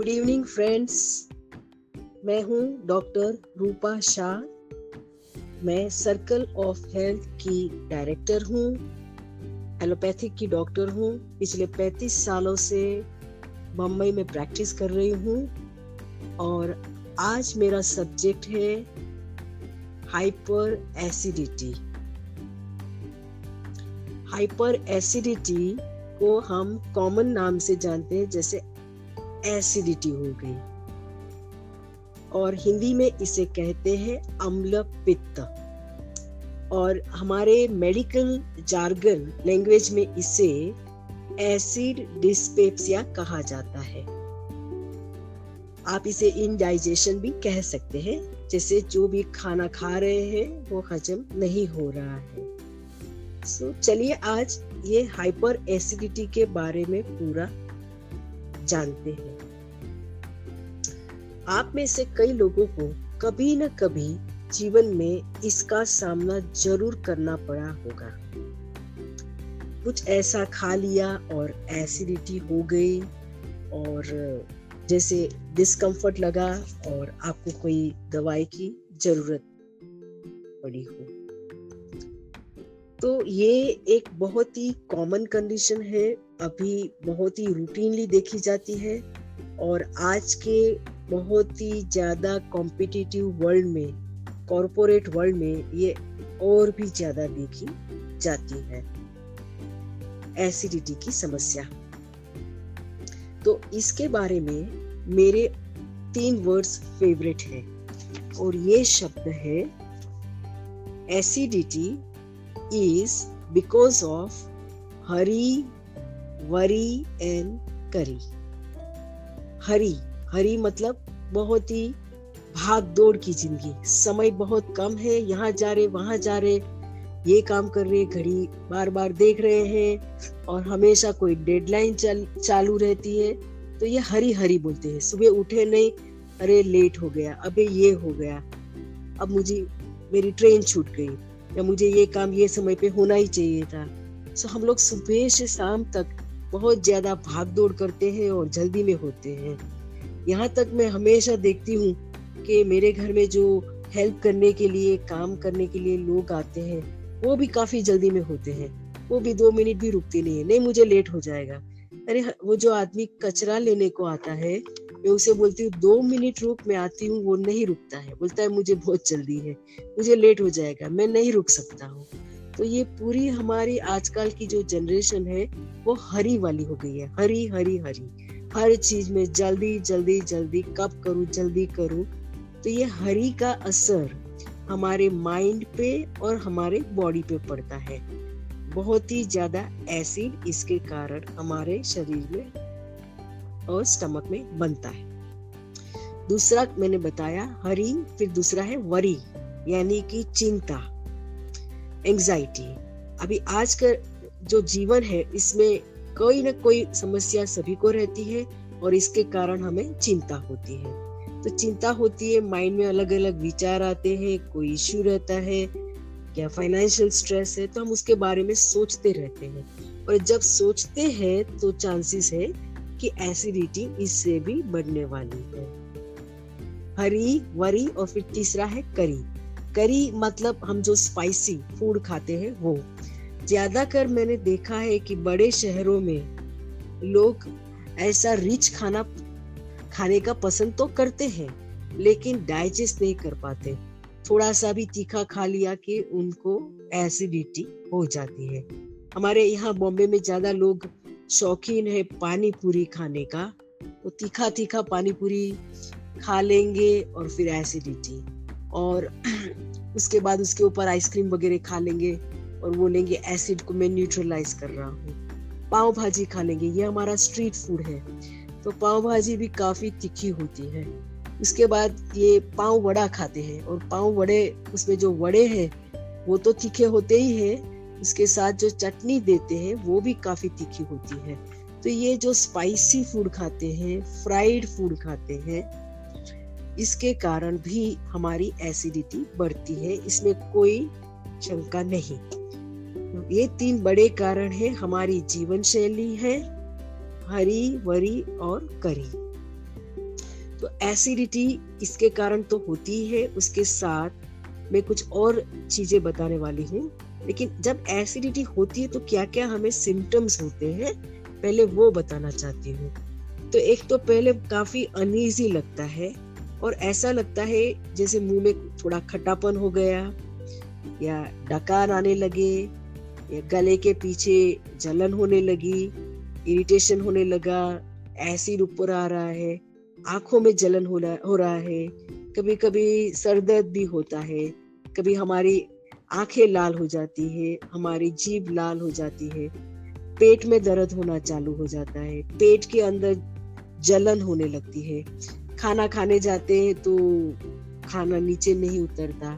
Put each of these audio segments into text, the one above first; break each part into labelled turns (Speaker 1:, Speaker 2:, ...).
Speaker 1: Good evening friends मैं हूँ doctor Rupa Shah मैं सर्कल ऑफ़ हेल्थ की डायरेक्टर हूँ एलोपैथिक की डॉक्टर हूँ. पिछले 35 सालों से मुंबई में प्रैक्टिस कर रही हूँ और आज मेरा सब्जेक्ट है हाइपर एसिडिटी हाइपर एसिडिटी को हम कॉमन नाम से जानते हैं, जैसे एसिडिटी हो गई। और हिंदी में इसे कहते हैं अम्ल पित्त और हमारे मेडिकल जार्गन लैंग्वेज में इसे एसिड डिस्पेप्सिया कहा जाता है। आप इसे इनडाइजेशन भी कह सकते हैं जैसे जो भी खाना खा रहे हैं वो हजम नहीं हो रहा है। सो so, चलिए आज ये हाइपर एसिडिटी के बारे में पूरा जानते हैं। आप में से कई लोगों को कभी न कभी जीवन में इसका सामना ज़रूर करना पड़ा होगा। कुछ ऐसा खा लिया और एसिडिटी हो गई और जैसे डिस्कम्फर्ट लगा और आपको कोई दवाई की ज़रूरत पड़ी हो। तो ये एक बहुत ही कॉमन कंडीशन है, अभी बहुत ही रूटीनली देखी जाती है और आज के बहुत ही ज़्यादा कॉम्पिटिटिव वर्ल्ड में कॉरपोरेट वर्ल्ड में ये और भी ज़्यादा देखी जाती है। एसिडिटी की समस्या। तो इसके बारे में मेरे तीन वर्ड्स फेवरेट है और ये शब्द है acidity is because of hurry worry and curry hurry hurry मतलब बहुत ही भाग दौड़ की ज़िंदगी। समय बहुत कम है, यहाँ जा रहे, वहाँ जा रहे, ये काम कर रहे, घड़ी बार बार देख रहे हैं और हमेशा कोई डेडलाइन चल, चालू रहती है तो ये हरी हरी बोलते हैं। सुबह उठे नहीं, अरे लेट हो गया, अबे ये हो गया। अब मुझे, मेरी ट्रेन छूट गई। या मुझे ये काम ये समय पे होना ही चाहिए था। सो हम लोग सुबह से शाम तक बहुत ज़्यादा भाग दौड़ करते हैं और जल्दी में होते हैं। यहाँ तक मैं हमेशा देखती हूँ कि मेरे घर में जो हेल्प करने के लिए, काम करने के लिए लोग आते हैं, वो भी काफ़ी जल्दी में होते हैं। वो भी दो मिनट भी रुकते नहीं है। नहीं, मुझे लेट हो जाएगा। अरे, वो जो आदमी कचरा लेने को आता है मैं उसे बोलती हूँ, दो मिनट रुक, मैं आती हूँ, वो नहीं रुकता है। बोलता है, मुझे बहुत जल्दी है, मुझे लेट हो जाएगा, मैं नहीं रुक सकता हूँ। तो ये पूरी हमारी आजकल की जो जनरेशन है, वो हरी वाली हो गई है, हरी हरी हरी। हर चीज़ में जल्दी जल्दी जल्दी, कब करूँ, जल्दी करूँ तो ये हरी का असर हमारे माइंड पे और हमारे बॉडी पे पड़ता है। बहुत ही ज़्यादा एसिड इसके कारण हमारे शरीर में और स्टमक में बनता है। दूसरा मैंने बताया हरी फिर दूसरा है वरी, यानी कि चिंता एंजाइटी अभी आज का जो जीवन है, इसमें कोई ना कोई समस्या सभी को रहती है और इसके कारण हमें चिंता होती है। तो चिंता होती है माइंड में अलग अलग विचार आते हैं, कोई इश्यू रहता है, क्या फाइनेंशियल स्ट्रेस है तो हम उसके बारे में सोचते रहते हैं। और जब सोचते हैं तो चांसेस है कि एसिडिटी इससे भी बढ़ने वाली है। हरी, वरी और फिर तीसरा है करी। करी मतलब हम जो स्पाइसी फ़ूड खाते हैं, वो। ज़्यादा कर मैंने देखा है कि बड़े शहरों में लोग ऐसा रिच खाना, खाने का पसंद तो करते हैं, लेकिन डाइजेस्ट नहीं कर पाते। थोड़ा सा भी तीखा खा लिया कि उनको एसिडिटी हो जाती है। हमारे यहाँ बॉम्बे में ज़्यादा लोग शौकीन है पानी पूरी खाने का। तो तीखा तीखा पानी पूरी खा लेंगे और फिर एसिडिटी और उसके बाद उसके ऊपर आइसक्रीम वगैरह खा लेंगे और बोलेंगे एसिड को मैं न्यूट्रलाइज कर रहा हूँ। पाव भाजी खा लेंगे, ये हमारा स्ट्रीट फ़ूड है। तो पाव भाजी भी काफ़ी तीखी होती है। उसके बाद ये पाव वड़ा खाते हैं और पाव वड़े, उसमें जो वड़े हैं, वो तो तीखे होते ही हैं उसके साथ जो चटनी देते हैं, वो भी काफ़ी तीखी होती है। तो ये जो स्पाइसी फ़ूड खाते हैं फ्राइड फ़ूड खाते हैं, इसके कारण भी हमारी एसिडिटी बढ़ती है, इसमें कोई शंका नहीं। ये तीन बड़े कारण है, हमारी जीवन शैली है, हरी, वरी और करी। तो एसिडिटी इसके कारण तो होती है, उसके साथ मैं कुछ और चीज़ें बताने वाली हूँ। लेकिन जब एसिडिटी होती है तो क्या क्या हमें सिम्टम्स होते हैं, पहले वो बताना चाहती हूँ। तो एक तो पहले काफ़ी अनईजी लगता है और ऐसा लगता है जैसे मुँह में थोड़ा खट्टापन हो गया या डकार आने लगे या गले के पीछे जलन होने लगी इरिटेशन होने लगा एसिड ऊपर आ रहा है, आँखों में जलन हो रहा हो रहा है। कभी कभी सर दर्द भी होता है, कभी हमारी आँखें लाल हो जाती है हमारी जीभ लाल हो जाती है पेट में दर्द होना चालू हो जाता है पेट के अंदर जलन होने लगती है। खाना खाने जाते हैं तो खाना नीचे नहीं उतरता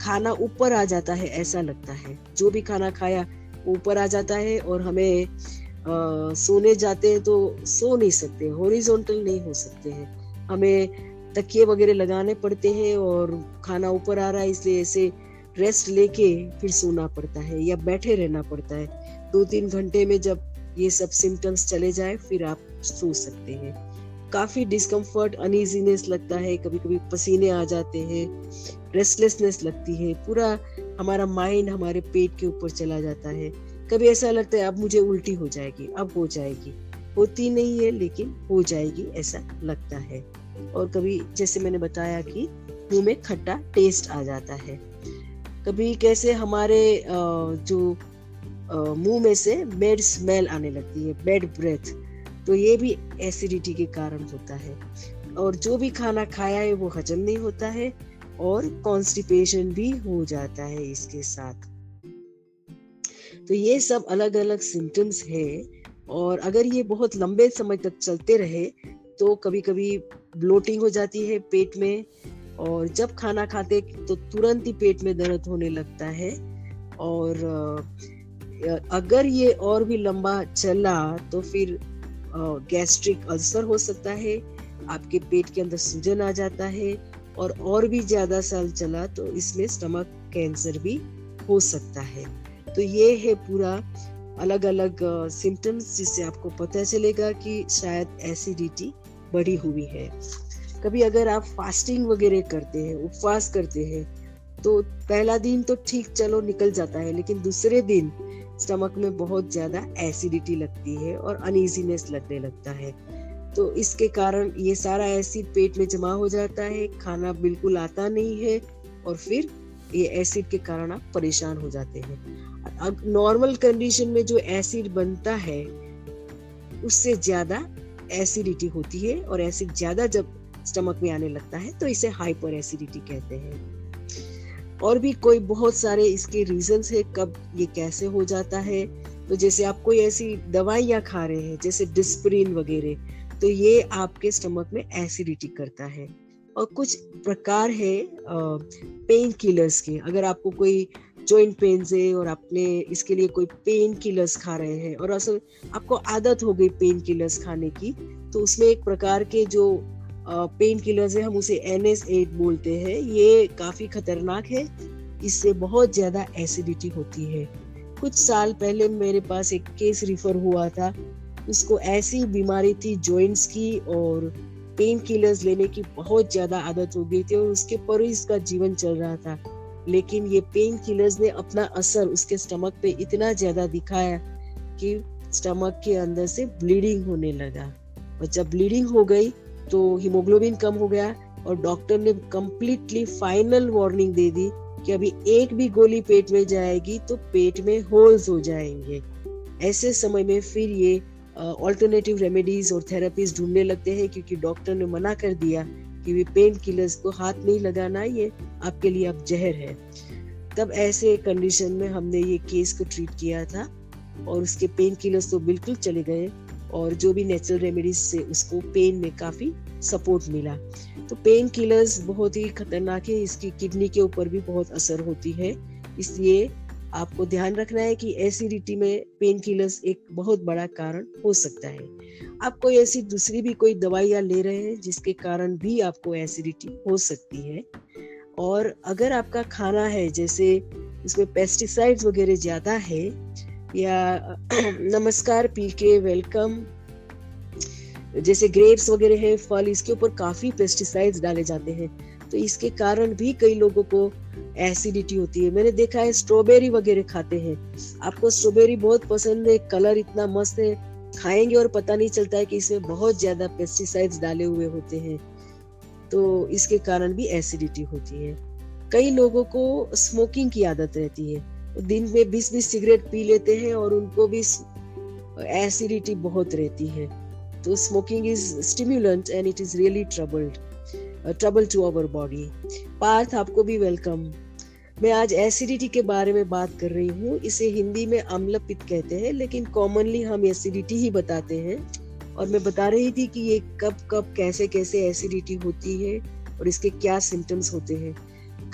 Speaker 1: खाना ऊपर आ जाता है ऐसा लगता है। जो भी खाना खाया ऊपर आ जाता है और हमें आ, सोने जाते हैं तो सो नहीं सकते हॉरिजॉन्टल नहीं हो सकते हैं। हमें तकिए वगैरह लगाने पड़ते हैं और खाना ऊपर आ रहा है इसलिए ऐसे रेस्ट लेके फिर सोना पड़ता है या बैठे रहना पड़ता है। दो तीन घंटे में जब ये सब सिम्टम्स चले जाए, फिर आप सो सकते हैं। काफ़ी डिस्कम्फर्ट अनइजीनेस लगता है कभी कभी पसीने आ जाते हैं रेस्टलेसनेस लगती है, पूरा हमारा माइंड हमारे पेट के ऊपर चला जाता है। कभी ऐसा लगता है, अब मुझे उल्टी हो जाएगी, अब हो जाएगी। होती नहीं है, लेकिन हो जाएगी, ऐसा लगता है। और कभी, जैसे मैंने बताया कि मुँह में खट्टा टेस्ट आ जाता है। कभी कैसे हमारे जो मुँह में से बेड स्मेल आने लगती है बेड ब्रेथ तो ये भी एसिडिटी के कारण होता है। और जो भी खाना खाया है, वो हजम नहीं होता है और कॉन्स्टिपेशन भी हो जाता है इसके साथ। तो ये सब अलग अलग सिम्टम्स है और अगर ये बहुत लंबे समय तक चलते रहे तो कभी कभी ब्लोटिंग हो जाती है पेट में और जब खाना खाते तो तुरंत ही पेट में दर्द होने लगता है। और अगर ये और भी लंबा चला तो फिर गैस्ट्रिक अल्सर हो सकता है, आपके पेट के अंदर सूजन आ जाता है और और भी ज़्यादा साल चला तो इसमें स्टमक कैंसर भी हो सकता है। तो ये है पूरा अलग अलग सिम्टम्स जिससे आपको पता चलेगा कि शायद एसिडिटी बढ़ी हुई है। कभी अगर आप फास्टिंग वगैरह करते हैं, उपवास करते हैं तो पहला दिन तो ठीक चलो निकल जाता है, लेकिन दूसरे दिन स्टमक में बहुत ज़्यादा एसिडिटी लगती है और अनइजीनेस लगने लगता है। तो इसके कारण ये सारा एसिड पेट में जमा हो जाता है, खाना बिल्कुल आता नहीं है और फिर ये एसिड के कारण आप परेशान हो जाते हैं। अब नॉर्मल कंडीशन में जो एसिड बनता है, उससे ज़्यादा एसिडिटी होती है और एसिड ज़्यादा जब स्टमक में आने लगता है तो इसे हाइपर एसिडिटी कहते हैं। और भी कोई बहुत सारे इसके रीजंस है, कब ये कैसे हो जाता है। तो जैसे आप कोई ऐसी दवाइयाँ खा रहे हैं, जैसे डिस्प्रिन वगैरह तो ये आपके स्टमक में एसिडिटी करता है। और कुछ प्रकार है पेन किलर्स के। अगर आपको कोई जॉइंट पेन है और आपने इसके लिए कोई पेन किलर्स खा रहे हैं, और असल आपको आदत हो गई पेन किलर्स खाने की तो उसमें एक प्रकार के जो पेन किलर्स है, हम उसे एन एस एट बोलते हैं। ये काफ़ी खतरनाक है। इससे बहुत ज़्यादा एसिडिटी होती है। कुछ साल पहले मेरे पास एक केस रिफर हुआ था। उसको ऐसी बीमारी थी जॉइंट्स की और पेन किलर्स लेने की बहुत ज़्यादा आदत हो गई थी और उसके पर ही इसका जीवन चल रहा था। लेकिन ये पेन किलर्स ने अपना असर उसके स्टमक पे इतना ज़्यादा दिखाया कि स्टमक के अंदर से ब्लीडिंग होने लगा। और जब ब्लीडिंग हो गई तो हीमोग्लोबिन कम हो गया और डॉक्टर ने कम्प्लीटली फाइनल वार्निंग दे दी कि अभी एक भी गोली पेट में जाएगी तो पेट में होल्स हो जाएँगे। ऐसे समय में फिर ये ऑल्टरनेटिव रेमेडीज और थेरेपीज ढूँढने लगते हैं क्योंकि डॉक्टर ने मना कर दिया कि वे पेन किलर्स को हाथ नहीं लगाना, ये आपके लिए अब जहर है। तब ऐसे कंडीशन में हमने ये केस को ट्रीट किया था और उसके पेन किलर्स तो बिल्कुल चले गए। और जो भी नेचुरल रेमेडीज से उसको पेन में काफ़ी सपोर्ट मिला। तो पेन किलर्स बहुत ही खतरनाक है। इसकी किडनी के ऊपर भी बहुत असर होती है। इसलिए आपको ध्यान रखना है कि एसिडिटी में पेन किलर्स एक बहुत बड़ा कारण हो सकता है। आप कोई ऐसी दूसरी भी कोई दवाइयाँ ले रहे हैं जिसके कारण भी आपको एसिडिटी हो सकती है। और अगर आपका खाना है, जैसे उसमें पेस्टिसाइड्स वगैरह ज़्यादा है या, नमस्कार पी के वेलकम जैसे ग्रेप्स वगैरह है, फल, इसके ऊपर काफ़ी पेस्टिसाइड्स डाले जाते हैं। तो इसके कारण भी कई लोगों को एसिडिटी होती है। मैंने देखा है स्ट्रॉबेरी वगैरह खाते हैं। आपको स्ट्रॉबेरी बहुत पसंद है कलर इतना मस्त है, खाएँगे और पता नहीं चलता है कि इसमें बहुत ज़्यादा पेस्टिसाइड्स डाले हुए होते हैं। तो इसके कारण भी एसिडिटी होती है। कई लोगों को स्मोकिंग की आदत रहती है। दिन में बीस बीस सिगरेट पी लेते हैं और उनको भी एसिडिटी बहुत रहती है। तो smoking is stimulant and it is really troubled trouble to our body Parth, आपको भी वेलकम मैं आज एसिडिटी के बारे में बात कर रही हूँ। इसे हिंदी में अम्ल पित्त कहते हैं, लेकिन कॉमनली हम एसिडिटी ही बताते हैं। और मैं बता रही थी कि ये कब कब, कैसे कैसे एसिडिटी होती है और इसके क्या सिम्टम्स होते हैं।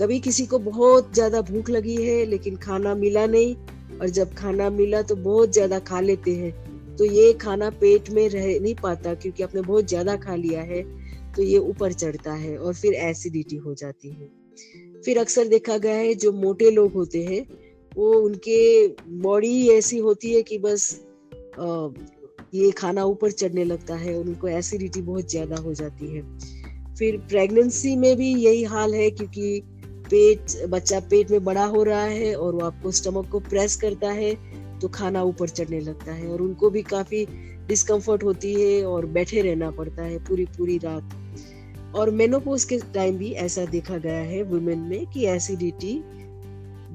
Speaker 1: कभी किसी को बहुत ज़्यादा भूख लगी है लेकिन खाना मिला नहीं और जब खाना मिला तो बहुत ज़्यादा खा लेते हैं। तो ये खाना पेट में रह नहीं पाता क्योंकि आपने बहुत ज़्यादा खा लिया है तो ये ऊपर चढ़ता है और फिर एसिडिटी हो जाती है। फिर अक्सर देखा गया है जो मोटे लोग होते हैं वो उनके बॉडी ऐसी होती है कि बस आ, ये खाना ऊपर चढ़ने लगता है और उनको एसिडिटी बहुत ज़्यादा हो जाती है। फिर प्रेगनेंसी में भी यही हाल है क्योंकि पेट, बच्चा पेट में बड़ा हो रहा है और वो आपको स्टमक को प्रेस करता है तो खाना ऊपर चढ़ने लगता है और उनको भी काफ़ी डिस्कम्फर्ट होती है और बैठे रहना पड़ता है पूरी पूरी रात। और मेनोपोज के टाइम भी ऐसा देखा गया है वुमेन में कि एसिडिटी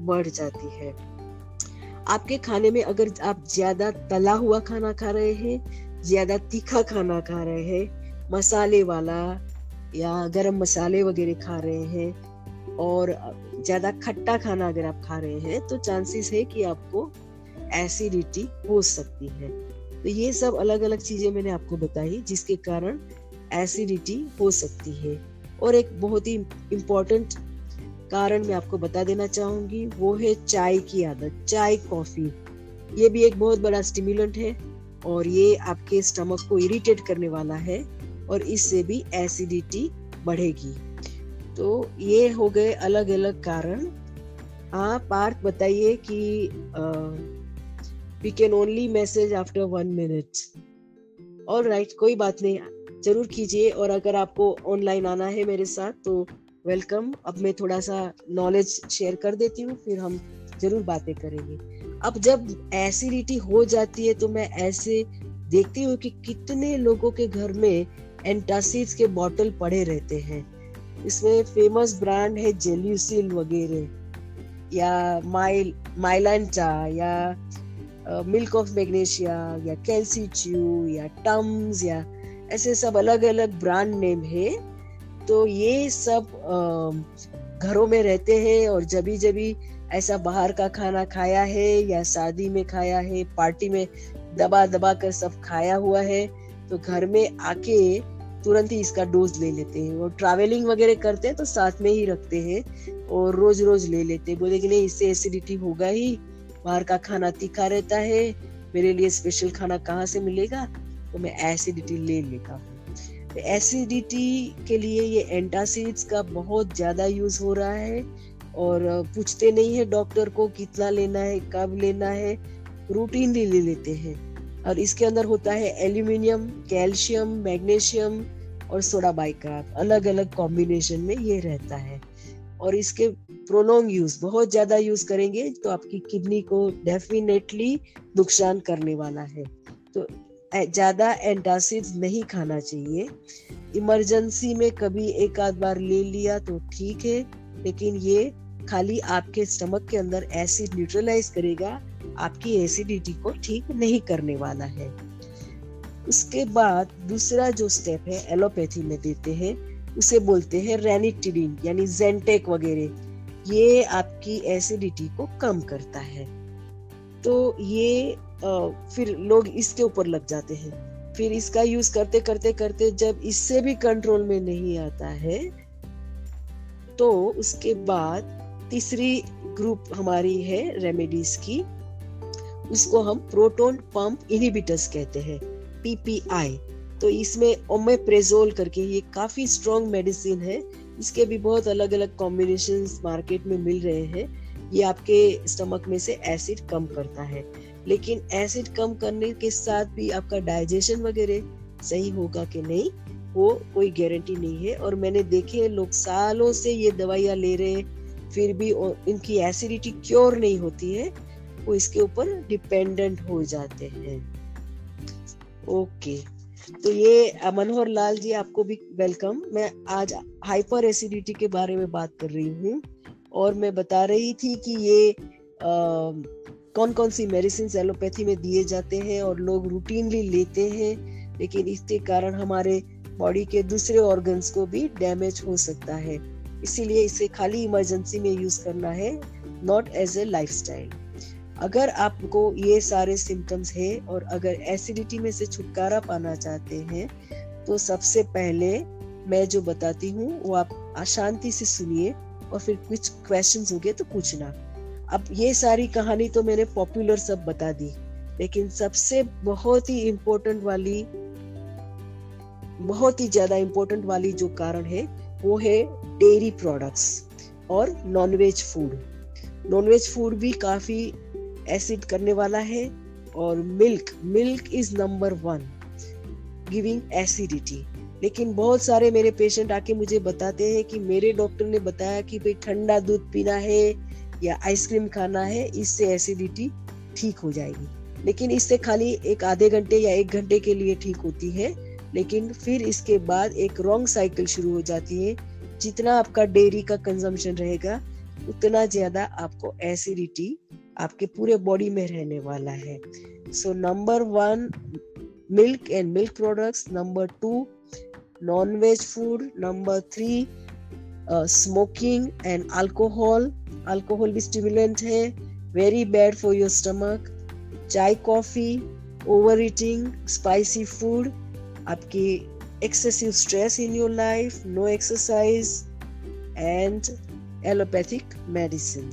Speaker 1: बढ़ जाती है। आपके खाने में अगर आप ज़्यादा तला हुआ खाना खा रहे हैं, ज़्यादा तीखा खाना खा रहे हैं, मसाले वाला या गरम मसाले वगैरह खा रहे हैं और ज़्यादा खट्टा खाना अगर आप खा रहे हैं तो चांसेस है कि आपको एसिडिटी हो सकती है। तो ये सब अलग अलग चीज़ें मैंने आपको बताई, जिसके कारण एसिडिटी हो सकती है। और एक बहुत ही इम्पोर्टेंट कारण मैं आपको बता देना चाहूँगी, वो है चाय की आदत, चाय कॉफ़ी। ये भी एक बहुत बड़ा स्टिमुलेंट है और ये आपके स्टमक को इरिटेट करने वाला है और इससे भी एसिडिटी बढ़ेगी। तो ये हो गए अलग अलग कारण। हाँ पार्थ बताइए कि we can only message after one minute और राइट कोई बात नहीं, ज़रूर कीजिए और अगर आपको ऑनलाइन आना है मेरे साथ तो वेलकम अब मैं थोड़ा सा नॉलेज शेयर कर देती हूँ, फिर हम ज़रूर बातें करेंगे। अब जब एसिडिटी हो जाती है तो मैं ऐसे देखती हूँ कि कितने लोगों के घर में एंटासिड्स के बॉटल पड़े रहते हैं। इसमें फ़ेमस ब्रांड है जेल्यूसिल वगैरह, या माइल माइलांटा या मिल्क ऑफ़ मैग्नेशिया या कैल्सीच्यू या टम्स या ऐसे सब अलग अलग ब्रांड नेम है। तो ये सब घरों में रहते हैं और जबी जबी ऐसा बाहर का खाना खाया है या शादी में खाया है पार्टी में दबा दबा कर सब खाया हुआ है तो घर में आके तुरंत ही इसका डोज ले लेते हैं। और ट्रैवलिंग वगैरह करते हैं तो साथ में ही रखते हैं और रोज रोज ले लेते हैं। बोले कि नहीं, इससे एसिडिटी होगा ही। बाहर का खाना तीखा रहता है। मेरे लिए स्पेशल खाना कहाँ से मिलेगा? तो मैं एसिडिटी ले लेता हूँ। तो एसिडिटी के लिए ये एंटासिड्स का बहुत ज़्यादा यूज़ हो रहा है। और पूछते नहीं है डॉक्टर को कितना लेना है, कब लेना है। रूटीनली ले लेते हैं। और इसके अंदर होता है एल्यूमिनियम, कैल्शियम, मैग्नीशियम और सोडा बाइकार्ब अलग अलग कॉम्बिनेशन में ये रहता है। और इसके प्रोलोंग यूज़ बहुत ज़्यादा यूज़ करेंगे तो आपकी किडनी को डेफिनेटली नुकसान करने वाला है। तो ज़्यादा एंटासिड नहीं खाना चाहिए। इमरजेंसी में कभी एक आध बार ले लिया तो ठीक है, लेकिन ये खाली आपके स्टमक के अंदर एसिड न्यूट्रलाइज करेगा आपकी एसिडिटी को ठीक नहीं करने वाला है। उसके बाद दूसरा जो स्टेप है एलोपैथी में देते हैं, उसे बोलते हैं रेनिटिडिन यानी जेंटेक वगैरह। ये आपकी एसिडिटी को कम करता है। तो ये फिर लोग इसके ऊपर लग जाते हैं। फिर इसका यूज़ करते करते करते जब इससे भी कंट्रोल में नहीं आता है तो उसके बाद तीसरी ग्रुप हमारी है रेमेडीज की। उसको हम प्रोटोन पंप इनिबिटर्स कहते हैं पीपीआई तो इसमें ओमेप्रेजोल करके ये काफ़ी स्ट्रॉन्ग मेडिसिन है। इसके भी बहुत अलग अलग कॉम्बिनेशन मार्केट में मिल रहे हैं। ये आपके स्टमक में से एसिड कम करता है। लेकिन एसिड कम करने के साथ भी आपका डाइजेशन वगैरह सही होगा कि नहीं, वो कोई गारंटी नहीं है। और मैंने देखे लोग सालों से ये दवाइयाँ ले रहे हैं, फिर भी इनकी एसिडिटी क्योर नहीं होती है। वो इसके ऊपर डिपेंडेंट हो जाते हैं। ओके तो ये मनोहर लाल जी आपको भी वेलकम मैं आज हाइपर एसिडिटी के बारे में बात कर रही हूँ और मैं बता रही थी कि ये आ, कौन कौन सी मेडिसिन एलोपैथी में दिए जाते हैं और लोग रूटीनली लेते हैं लेकिन इसके कारण हमारे बॉडी के दूसरे ऑर्गन्स को भी डैमेज हो सकता है। इसीलिए इसे खाली इमरजेंसी में यूज़ करना है नॉट एज ए लाइफ अगर आपको ये सारे सिम्टम्स है और अगर एसिडिटी में से छुटकारा पाना चाहते हैं तो सबसे पहले मैं जो बताती हूँ, वो आप अशांति से सुनिए और फिर कुछ क्वेश्चन हो गए तो पूछना। अब ये सारी कहानी तो मैंने पॉपुलर सब बता दी, लेकिन सबसे बहुत ही इम्पोर्टेंट वाली, बहुत ही ज़्यादा इम्पोर्टेंट वाली जो कारण है, वो है डेयरी प्रोडक्ट्स और non veg food non veg food भी काफ़ी एसिड करने वाला है और milk milk is number one giving acidity लेकिन बहुत सारे मेरे पेशेंट आके मुझे बताते हैं कि मेरे डॉक्टर ने बताया कि भाई ठंडा दूध पीना है या आइसक्रीम खाना है, इससे एसिडिटी ठीक हो जाएगी। लेकिन इससे खाली एक आधे घंटे या एक घंटे के लिए ठीक होती है, लेकिन फिर इसके बाद एक रॉन्ग साइकिल शुरू हो जाती है। जितना आपका डेयरी का कंजम्पशन रहेगा, उतना ज़्यादा आपको एसिडिटी आपके पूरे बॉडी में रहने वाला है। So number one milk and milk products number two non veg food number three smoking and alcohol alcohol भी स्टिमुलेंट है। Very bad for your stomach chai coffee over eating spicy food आपकी excessive stress in your life no exercise and allopathic medicine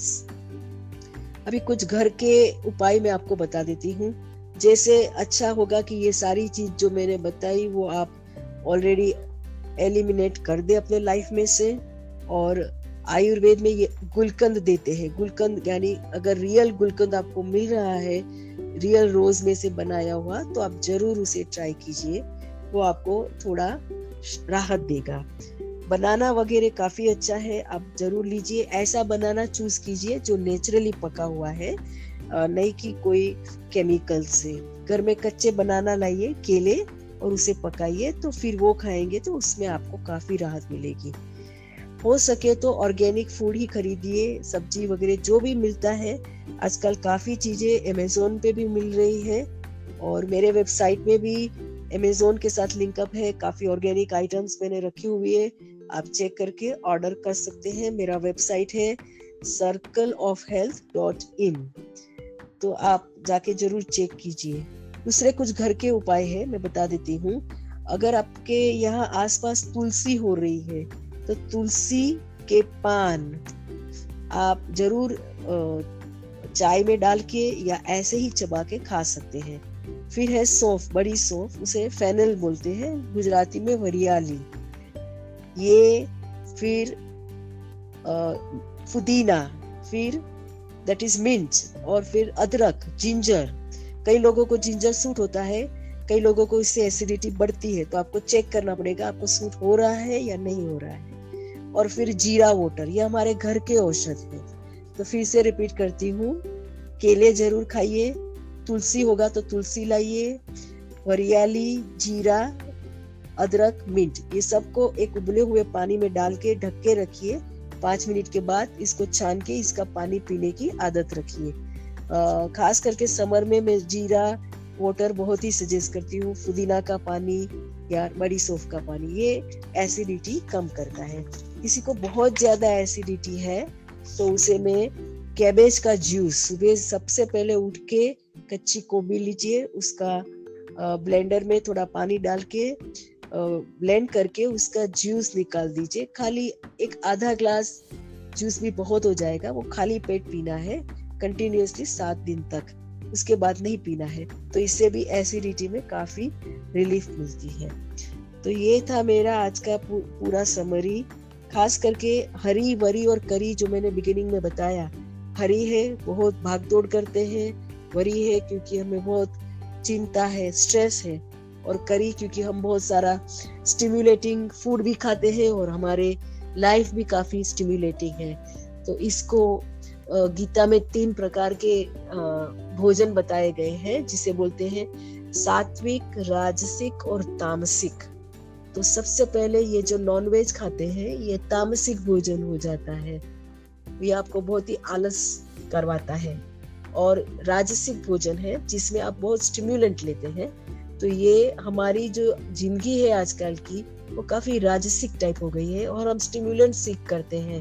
Speaker 1: अभी कुछ घर के उपाय मैं आपको बता देती हूँ। जैसे अच्छा होगा कि ये सारी चीज़ जो मैंने बताई, वो आप ऑलरेडी एलिमिनेट कर दे अपने लाइफ में से और आयुर्वेद में ये गुलकंद देते हैं। गुलकंद यानी अगर रियल गुलकंद आपको मिल रहा है रियल रोज में से बनाया हुआ तो आप ज़रूर उसे ट्राई कीजिए। वो आपको थोड़ा राहत देगा। बनाना वगैरह काफ़ी अच्छा है। आप ज़रूर लीजिए, ऐसा बनाना चूज़ कीजिए जो नेचुरली पका हुआ है। नहीं कि कोई केमिकल से। घर में कच्चे बनाना लाइए, केले और उसे पकाइए तो फिर वो खाएँगे तो उसमें आपको काफ़ी राहत मिलेगी। हो सके तो ऑर्गेनिक फ़ूड ही खरीदिए, सब्ज़ी वगैरह जो भी मिलता है। आजकल काफ़ी चीज़ें अमेजोन पे भी मिल रही है और मेरे वेबसाइट में भी अमेजोन के साथ लिंकअप है। काफ़ी ऑर्गेनिक आइटम्स मैंने रखी हुई है। आप चेक करके ऑर्डर कर सकते हैं। मेरा वेबसाइट है circle of health dot in तो आप जाके ज़रूर चेक कीजिए। दूसरे कुछ घर के उपाय है, मैं बता देती हूँ। अगर आपके यहाँ आसपास तुलसी हो रही है तो तुलसी के पान आप ज़रूर चाय में डाल के या ऐसे ही चबा के खा सकते हैं। फिर है सौंफ, बड़ी सौंफ, उसे फैनल बोलते हैं, गुजराती में वरियाली। ये फिर पुदीना, फिर दैट इज़ मिंट और फिर अदरक जिंजर कई लोगों को जिंजर सूट होता है, कई लोगों को इससे एसिडिटी बढ़ती है तो आपको चेक करना पड़ेगा, आपको सूट हो रहा है या नहीं हो रहा है। और फिर जीरा वोटर ये हमारे घर के औषध है। तो फिर से रिपीट करती हूँ, केले ज़रूर खाइए, तुलसी होगा तो तुलसी लाइए, हरियाली, जीरा अदरक मिंट ये सबको एक उबले हुए पानी में डाल के ढक के रखिए। पाँच मिनट के बाद इसको छान के इसका पानी पीने की आदत रखिए। खास करके समर में मैं जीरा वाटर बहुत ही सजेस्ट करती हूँ। पुदीना का पानी या बड़ी सोफ का पानी, ये एसिडिटी कम करता है। किसी को बहुत ज़्यादा एसिडिटी है तो उसे मैं कैबेज का जूस सुबह सबसे पहले उठ के कच्ची गोभी लीजिए, उसका ब्लेंडर में थोड़ा पानी डाल के ब्लेंड करके उसका जूस निकाल दीजिए। खाली एक आधा ग्लास जूस भी बहुत हो जाएगा। वो खाली पेट पीना है कंटिन्यूसली सात दिन तक। उसके बाद नहीं पीना है। तो इससे भी एसिडिटी में काफ़ी रिलीफ मिलती है। तो ये था मेरा आज का पूरा समरी खास करके हरी वरी और करी जो मैंने बिगिनिंग में बताया। हरी है, बहुत भाग दौड़ करते हैं। वरी है क्योंकि हमें बहुत चिंता है स्ट्रेस है। और करी, क्योंकि हम बहुत सारा स्टिम्युलेटिंग फ़ूड भी खाते हैं और हमारे लाइफ भी काफ़ी स्टिम्युलेटिंग है। तो इसको गीता में तीन प्रकार के भोजन बताए गए हैं, जिसे बोलते हैं सात्विक, राजसिक और तामसिक। तो सबसे पहले ये जो नॉनवेज खाते हैं, ये तामसिक भोजन हो जाता है। ये आपको बहुत ही आलस करवाता है। और राजसिक भोजन है, जिसमें आप बहुत स्टिम्युलेंट लेते हैं। तो ये हमारी जो ज़िंदगी है आजकल की, वो काफ़ी राजसिक टाइप हो गई है और हम स्टिम्युलेंट सीख करते हैं।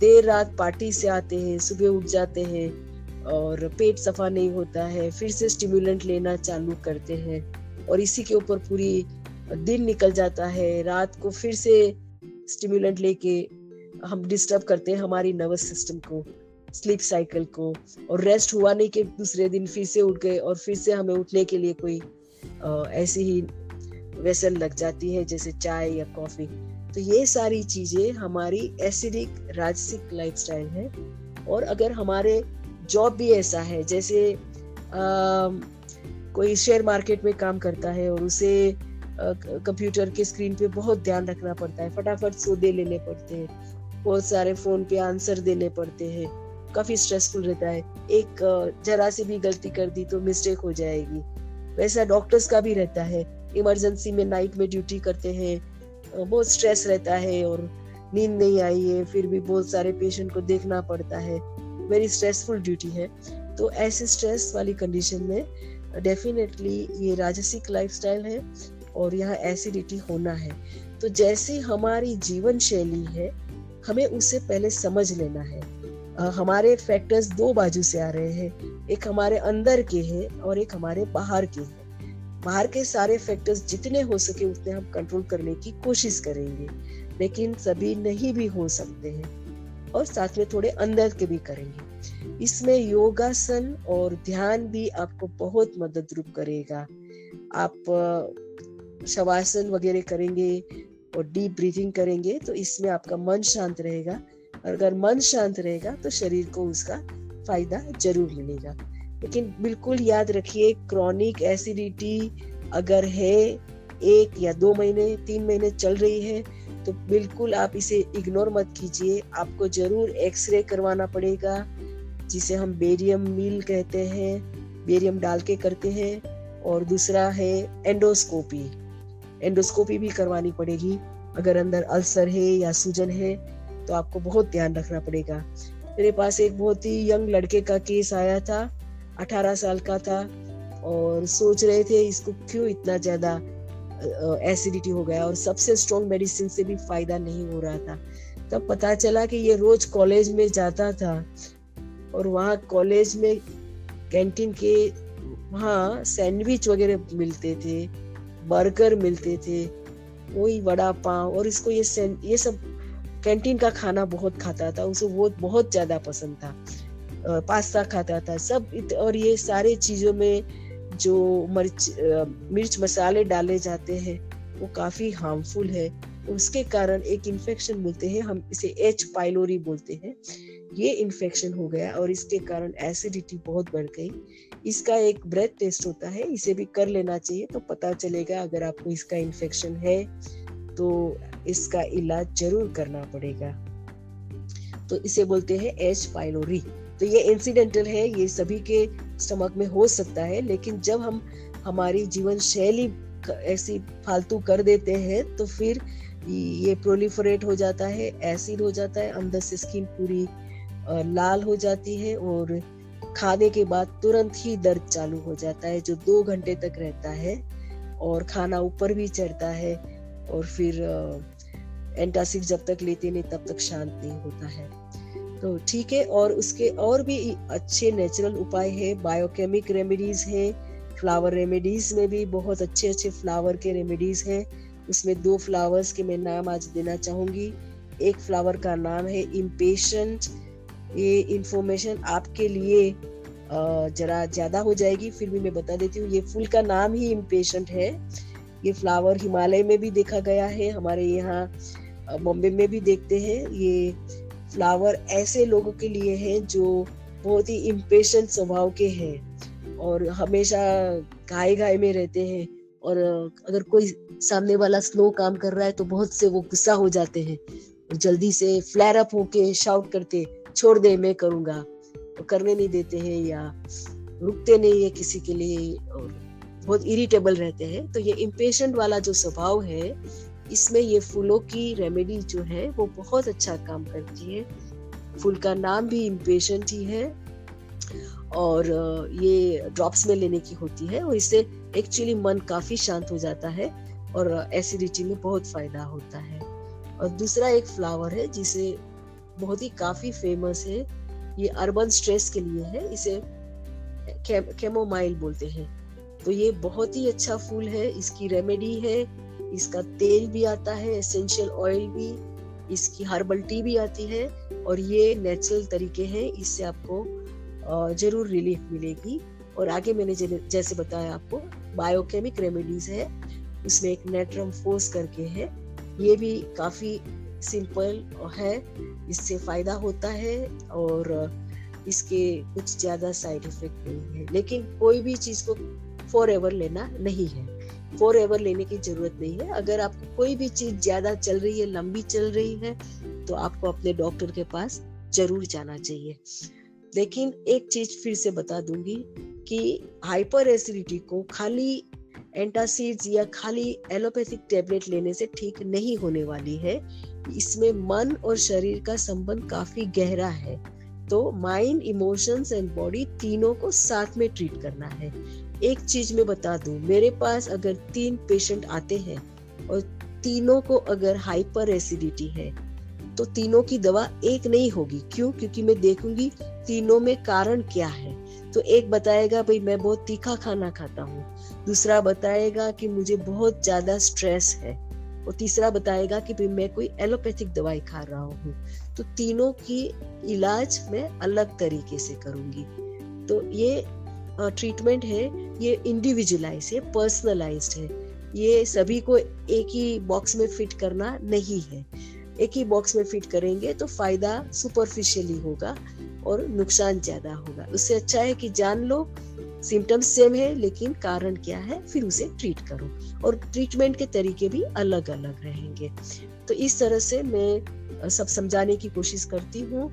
Speaker 1: देर रात पार्टी से आते हैं, सुबह उठ जाते हैं और पेट सफ़ा नहीं होता है, फिर से स्टिम्युलेंट लेना चालू करते हैं और इसी के ऊपर पूरी दिन निकल जाता है। रात को फिर से स्टिम्युलेंट लेके हम डिस्टर्ब करते हैं हमारी नर्वस सिस्टम को। स्लीप साइकिल को और रेस्ट हुआ नहीं कि दूसरे दिन फिर से उठ गए और फिर से हमें उठने के लिए कोई ऐसी ही वेसल लग जाती है जैसे चाय या कॉफ़ी तो ये सारी चीज़ें हमारी एसिडिक राजसिक लाइफस्टाइल है। और अगर हमारे जॉब भी ऐसा है जैसे आ, कोई शेयर मार्केट में काम करता है और उसे कंप्यूटर के स्क्रीन पे बहुत ध्यान रखना पड़ता है फटाफट सौदे लेने पड़ते हैं। बहुत सारे फ़ोन पे आंसर देने पड़ते हैं। काफ़ी स्ट्रेसफुल रहता है। एक जरा सी भी गलती कर दी तो मिस्टेक हो जाएगी। वैसा डॉक्टर्स का भी रहता है। इमरजेंसी में नाइट में ड्यूटी करते हैं। बहुत स्ट्रेस रहता है और नींद नहीं आई है, फिर भी बहुत सारे पेशेंट को देखना पड़ता है। वेरी स्ट्रेसफुल ड्यूटी है। तो ऐसे स्ट्रेस वाली कंडीशन में डेफिनेटली ये राजसिक लाइफस्टाइल है और यहाँ एसिडिटी होना है। तो जैसे हमारी जीवन शैली है, हमें उसे पहले समझ लेना है। हमारे फैक्टर्स दो बाजू से आ रहे हैं। एक हमारे अंदर के हैं और एक हमारे बाहर के हैं। बाहर के सारे फैक्टर्स जितने हो सके उतने हम कंट्रोल करने की कोशिश करेंगे, लेकिन सभी नहीं भी हो सकते हैं और साथ में थोड़े अंदर के भी करेंगे। इसमें योगासन और ध्यान भी आपको बहुत मदद रूप करेगा। आप शवासन वगैरह करेंगे और डीप ब्रीथिंग करेंगे तो इसमें आपका मन शांत रहेगा। और अगर मन शांत रहेगा तो शरीर को उसका फ़ायदा ज़रूर मिलेगा। लेकिन बिल्कुल याद रखिए क्रॉनिक एसिडिटी अगर है, एक या दो महीने, तीन महीने चल रही है तो बिल्कुल आप इसे इग्नोर मत कीजिए। आपको ज़रूर एक्सरे करवाना पड़ेगा, जिसे हम बेरियम मील कहते हैं। बेरियम डाल के करते हैं, और दूसरा है एंडोस्कोपी एंडोस्कोपी भी करवानी पड़ेगी। अगर अंदर अल्सर है या सूजन है तो आपको बहुत ध्यान रखना पड़ेगा। मेरे पास एक बहुत ही यंग लड़के का केस आया था, अठारह साल का था, और सोच रहे थे इसको क्यों इतना ज़्यादा एसिडिटी हो गया और सबसे स्ट्रॉन्ग मेडिसिन से भी फ़ायदा नहीं हो रहा था। तब पता चला कि ये रोज कॉलेज में जाता था और वहाँ कॉलेज में कैंटीन के वहाँ सैंडविच वगैरह मिलते थे बर्गर मिलते थे वही वड़ा पाव और इसको ये ये सब कैंटीन का खाना बहुत खाता था, उसे वो बहुत ज़्यादा पसंद था। पास्ता खाता था, सब और ये सारे चीज़ों में जो मिर्च मिर्च मसाले डाले जाते हैं, वो काफ़ी हार्मफुल है। उसके कारण एक इन्फेक्शन बोलते हैं, हम इसे एच पाइलोरी बोलते हैं। ये इन्फेक्शन हो गया और इसके कारण एसिडिटी बहुत बढ़ गई। इसका एक ब्रेथ टेस्ट होता है, इसे भी कर लेना चाहिए तो पता चलेगा अगर आपको इसका इन्फेक्शन है तो इसका इलाज ज़रूर करना पड़ेगा। तो इसे बोलते हैं एच पाइलोरी। तो ये इंसिडेंटल है, ये सभी के स्टमक में हो सकता है, लेकिन जब हम हमारी जीवन शैली ऐसी फालतू कर देते हैं तो फिर ये प्रोलिफरेट हो जाता है एसिड हो जाता है, अंदर से स्किन पूरी लाल हो जाती है और खाने के बाद तुरंत ही दर्द चालू हो जाता है, जो दो घंटे तक रहता है और खाना ऊपर भी चढ़ता है। और फिर एंटासिड जब तक लेते नहीं, तब तक शांत नहीं होता है। तो ठीक है, और उसके और भी अच्छे नेचुरल उपाय है। बायोकेमिक रेमेडीज है फ्लावर रेमेडीज में भी बहुत अच्छे अच्छे फ्लावर के रेमेडीज हैं। उसमें दो फ्लावर्स के मैं नाम आज देना चाहूँगी। एक फ्लावर का नाम है इम्पेशेंट ये इंफॉर्मेशन आपके लिए जरा ज़्यादा हो जाएगी, फिर भी मैं बता देती हूँ। ये फूल का नाम ही इम्पेशेंट है। ये फ्लावर हिमालय में भी देखा गया है, हमारे यहाँ बॉम्बे में भी देखते हैं। ये फ्लावर ऐसे लोगों के लिए है जो बहुत ही इम्पेशेंट स्वभाव के हैं और हमेशा गाय गाय में रहते हैं और अगर कोई सामने वाला स्लो काम कर रहा है तो बहुत से वो गुस्सा हो जाते हैं और जल्दी से फ्लैर अप होके शाउट करते छोड़ दे, मैं करूँगा। तो करने नहीं देते हैं या रुकते नहीं है किसी के लिए और बहुत इरिटेबल रहते हैं तो ये इम्पेशेंट वाला जो स्वभाव है, इसमें ये फूलों की रेमेडी जो है, वो बहुत अच्छा काम करती है। फूल का नाम भी इम्पेशेंट ही है और ये ड्रॉप्स में लेने की होती है और इससे एक्चुअली मन काफ़ी शांत हो जाता है और एसिडिटी में बहुत फ़ायदा होता है। और दूसरा एक फ्लावर है, जिसे बहुत ही काफ़ी फ़ेमस है, ये अर्बन स्ट्रेस के लिए है, इसे केमोमाइल बोलते हैं। तो ये बहुत ही अच्छा फूल है, इसकी रेमेडी है, इसका तेल भी आता है एसेंशियल ऑयल भी, इसकी हर्बल टी भी आती है और ये नेचुरल तरीके हैं, इससे आपको ज़रूर रिलीफ मिलेगी। और आगे मैंने जैसे बताया आपको बायोकेमिक रेमेडीज है, उसमें एक नेट्रम फोर्स करके है, ये भी काफ़ी सिंपल है, इससे फ़ायदा होता है और इसके कुछ ज़्यादा साइड इफ़ेक्ट नहीं है। लेकिन कोई भी चीज़ को फॉर एवर लेना नहीं है। फॉर एवर लेने की ज़रूरत नहीं है। अगर आपको कोई भी चीज़ ज़्यादा चल रही है, लंबी चल रही है तो आपको अपने डॉक्टर के पास ज़रूर जाना चाहिए। लेकिन एक चीज़ फिर से बता दूँगी कि हाइपर एसिडिटी को खाली एंटासिड्स या खाली एलोपैथिक टेबलेट लेने से ठीक नहीं होने वाली है। इसमें मन और शरीर का संबंध काफ़ी गहरा है। तो माइंड इमोशंस एंड बॉडी तीनों को साथ में ट्रीट करना है। एक चीज़ मैं बता दूँ, मेरे पास अगर तीन पेशेंट आते हैं और तीनों को अगर हाइपर एसिडिटी है तो तीनों की दवा एक नहीं होगी। क्यों? क्योंकि मैं देखूँगी तीनों में कारण क्या है। तो एक बताएगा, भाई, मैं बहुत तीखा खाना खाता हूँ। दूसरा बताएगा कि मुझे बहुत ज़्यादा स्ट्रेस है। और तीसरा बताएगा कि, भाई, मैं कोई एलोपैथिक दवाई खा रहा हूँ। तो तीनों की इलाज मैं अलग तरीके से करूँगी। तो ये ट्रीटमेंट है, ये इंडिविजुअलाइज है पर्सनलाइज्ड है। ये सभी को एक ही बॉक्स में फिट करना नहीं है। एक ही बॉक्स में फिट करेंगे तो फ़ायदा सुपरफिशियली होगा और नुकसान ज़्यादा होगा। उससे अच्छा है कि जान लो सिम्टम्स सेम है, लेकिन कारण क्या है, फिर उसे ट्रीट करो। और ट्रीटमेंट के तरीके भी अलग अलग रहेंगे। तो इस तरह से मैं सब समझाने की कोशिश करती हूँ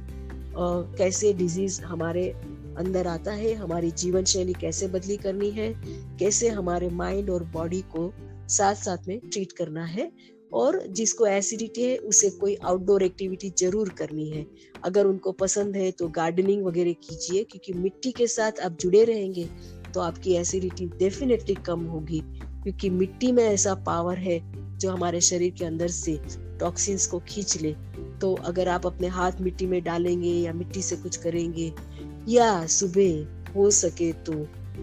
Speaker 1: कैसे डिज़ीज़ हमारे अंदर आता है, हमारी जीवन शैली कैसे बदली करनी है, कैसे हमारे माइंड और बॉडी को साथ साथ में ट्रीट करना है, और जिसको एसिडिटी है, उसे कोई आउटडोर एक्टिविटी ज़रूर करनी है। अगर उनको पसंद है तो गार्डनिंग वगैरह कीजिए, क्योंकि मिट्टी के साथ आप जुड़े रहेंगे तो आपकी एसिडिटी डेफिनेटली कम होगी। क्योंकि मिट्टी में ऐसा पावर है, जो हमारे शरीर के अंदर से टॉक्सिन्स को खींच ले। तो अगर आप अपने हाथ मिट्टी में डालेंगे या मिट्टी से कुछ करेंगे या सुबह हो सके तो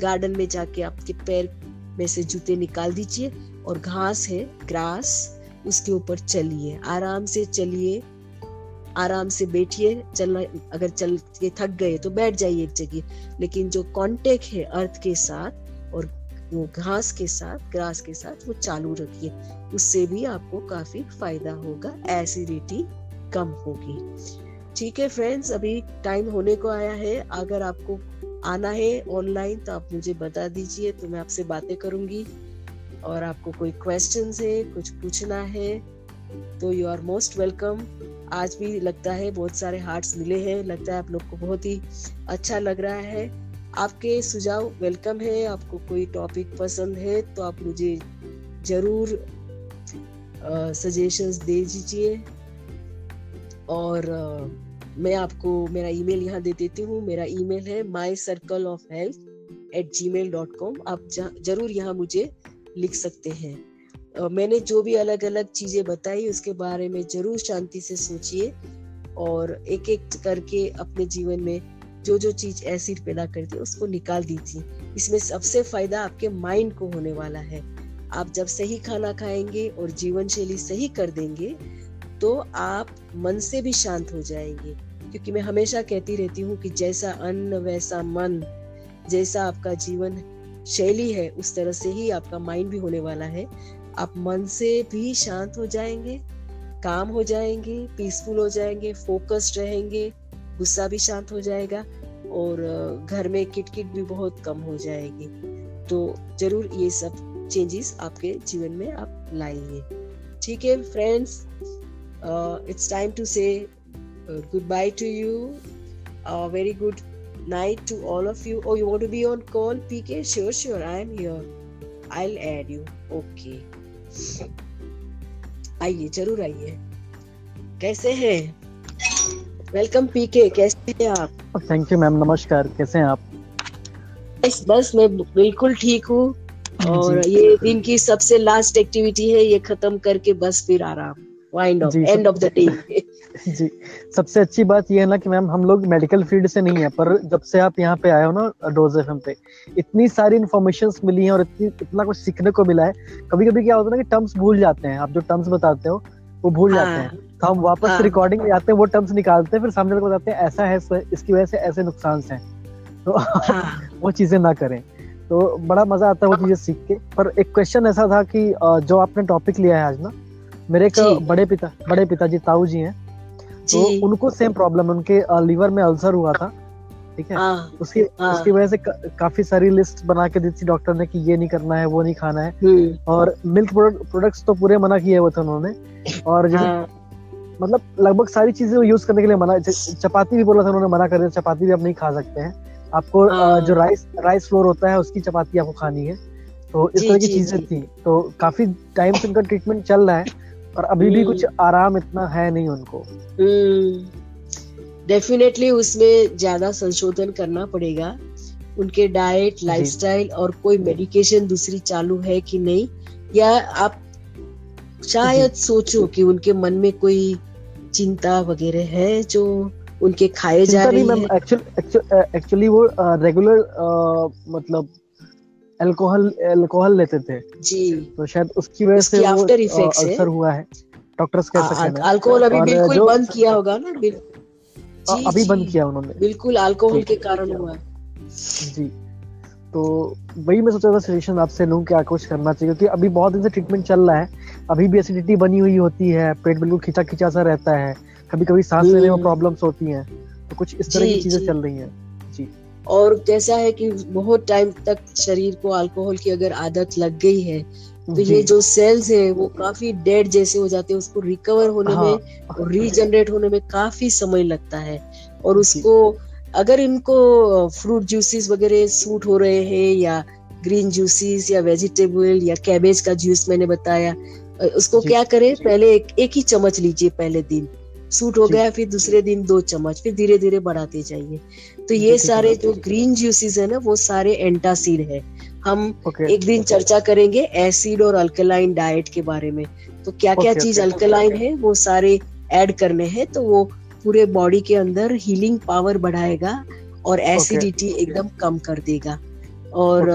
Speaker 1: गार्डन में जाके आपके पैर में से जूते निकाल दीजिए और घास है, ग्रास, उसके ऊपर चलिए। आराम से चलिए, आराम से बैठिए। चलना, अगर चल के थक गए तो बैठ जाइए एक जगह। लेकिन जो कांटेक्ट है अर्थ के साथ और वो घास के साथ, ग्रास के साथ, वो चालू रखिए। उससे भी आपको काफ़ी फ़ायदा होगा एसिडिटी कम होगी। ठीक है फ्रेंड्स अभी टाइम होने को आया है। अगर आपको आना है ऑनलाइन तो आप मुझे बता दीजिए तो मैं आपसे बातें करूँगी। और आपको कोई क्वेश्चन है, कुछ पूछना है तो यू आर मोस्ट वेलकम आज भी लगता है बहुत सारे हार्ट्स मिले हैं। लगता है आप लोग को बहुत ही अच्छा लग रहा है। आपके सुझाव वेलकम है, आपको कोई टॉपिक पसंद है तो आप मुझे ज़रूर सजेशंस दे दीजिए। और मैं आपको मेरा ईमेल यहाँ दे देती हूँ। मेरा ईमेल है my circle of health at Gmail dot com आप ज़रूर यहाँ मुझे लिख सकते हैं। मैंने जो भी अलग अलग चीज़ें बताई उसके बारे में ज़रूर शांति से सोचिए और एक एक करके अपने जीवन में जो जो चीज़ एसिड पैदा करती है उसको निकाल दीजिए। इसमें सबसे फ़ायदा आपके माइंड को होने वाला है। आप जब सही खाना खाएँगे और जीवन शैली सही कर देंगे तो आप मन से भी शांत हो जाएँगे। क्योंकि मैं हमेशा कहती रहती हूँ कि जैसा अन्न, वैसा मन, जैसा आपका जीवन शैली है, उस तरह से ही आपका माइंड भी होने वाला है। आप मन से भी शांत हो जाएँगे, काम हो जाएँगे पीसफुल हो जाएँगे फोकस्ड रहेंगे, गुस्सा भी शांत हो जाएगा और घर में किटकिट भी बहुत कम हो जाएगी। तो ज़रूर ये सब चेंजेस आपके जीवन में आप लाएँगे। ठीक है friends it's time to say good bye to you very good night to all of you. Oh, you want to be on call, PK? Sure, sure. I am here. I'll add you. Okay. आइए ज़रूर आइए कैसे हैं welcome पीके कैसे हैं आप
Speaker 2: thank you ma'am नमस्कार कैसे हैं आप
Speaker 1: बस बस मैं बिल्कुल ठीक हूँ और ये दिन की सबसे लास्ट एक्टिविटी है ये खत्म करके बस फिर आराम wind off end of the day
Speaker 2: जी सबसे अच्छी बात ये है ना कि मैम हम लोग मेडिकल फ़ील्ड से नहीं है पर जब से आप यहाँ पे आए हो ना डोज एफ़ पे इतनी सारी इन्फॉर्मेशन मिली है और इतनी इतना कुछ सीखने को मिला है। कभी कभी क्या होता है ना कि टर्म्स भूल जाते हैं। आप जो टर्म्स बताते हो वो भूल हाँ, जाते हैं। तो हम वापस हाँ, रिकॉर्डिंग में जाते हैं वो टर्म्स निकालते हैं फिर सामने लोग बताते हैं ऐसा है इसकी वजह से ऐसे नुकसान हैं। तो हाँ, वो चीज़ें ना करें। तो बड़ा मज़ा आता है वो चीज़ें सीख के। पर एक क्वेश्चन ऐसा था कि जो आपने टॉपिक लिया है आज ना मेरे एक बड़े पिता बड़े पिताजी ताऊ जी हैं। तो उनको सेम प्रॉब्लम उनके लीवर में अल्सर हुआ था ठीक है? हाँ, उसकी हाँ. उसकी वजह से का, काफ़ी सारी लिस्ट बना के दी थी डॉक्टर ने कि ये नहीं करना है वो नहीं खाना है। हम्म। और मिल्क प्रोडक्ट्स तो पूरे मना किए हुए थे उन्होंने। और हाँ. मतलब लगभग सारी चीज़ें वो यूज़ करने के लिए मना चपाती भी बोला था उन्होंने मना कर दिया चपाती भी आप नहीं खा सकते हैं। आपको. जो राइस राइस फ्लोर होता है उसकी चपाती आपको खानी है। तो इस तरह की चीज़ें थी। तो काफ़ी टाइम से उनका ट्रीटमेंट चल रहा है। और अभी भी कुछ हम्म। आराम इतना है नहीं उनको।
Speaker 1: Definitely hmm. उसमें ज़्यादा संशोधन करना पड़ेगा। उनके डाइट लाइफस्टाइल और कोई मेडिकेशन दूसरी चालू है कि नहीं या आप शायद सोचो कि उनके मन में कोई चिंता वगैरह है जो उनके खाए जा रही है?
Speaker 2: एक्चुअली वो रेगुलर मतलब अल्कोहल अल्कोहल लेते थे।
Speaker 1: जी।
Speaker 2: तो शायद उसकी वजह से वो अल्सर हुआ है। डॉक्टर्स कह सकते हैं
Speaker 1: अल्कोहल अभी बिल्कुल बंद किया होगा ना जी,
Speaker 2: अभी बंद किया उन्होंने।
Speaker 1: बिल्कुल अल्कोहल के कारण हुआ
Speaker 2: जी। तो वही मैं सोचा था सजेशन आपसे लूँ क्या कुछ करना चाहिए क्योंकि अभी बहुत दिन से ट्रीटमेंट चल रहा है। अभी भी एसिडिटी बनी हुई होती है पेट बिल्कुल खिंचा खिंचा सा रहता है। कभी कभी सांस लेने में प्रॉब्लम्स हम्म। होती हैं। तो कुछ इस तरह की चीज़ें चल रही हैं।
Speaker 1: और कैसा है कि बहुत टाइम तक शरीर को अल्कोहल की अगर आदत लग गई है तो ये जो सेल्स है वो काफ़ी डेड जैसे हो जाते हैं उसको रिकवर होने हाँ, में और रीजनरेट होने में काफ़ी समय लगता है। और उसको अगर इनको फ्रूट जूसेस वगैरह सूट हो रहे हैं या ग्रीन जूसेस या वेजिटेबल या कैबेज का जूस मैंने बताया उसको क्या करें? पहले एक, एक ही चम्मच लीजिए पहले दिन। सूट हो गया फिर दूसरे दिन दो चम्मच फिर धीरे धीरे बढ़ाते जाइए। तो ये सारे जो ग्रीन जूसेस है ना वो सारे एंटासिड है। हम okay. एक दिन okay. चर्चा करेंगे एसिड और अल्कलाइन डाइट के बारे में। तो क्या क्या चीज़ अल्कलाइन है वो सारे ऐड करने हैं तो वो पूरे बॉडी के अंदर हीलिंग पावर बढ़ाएगा और एसिडिटी एकदम कम कर देगा। और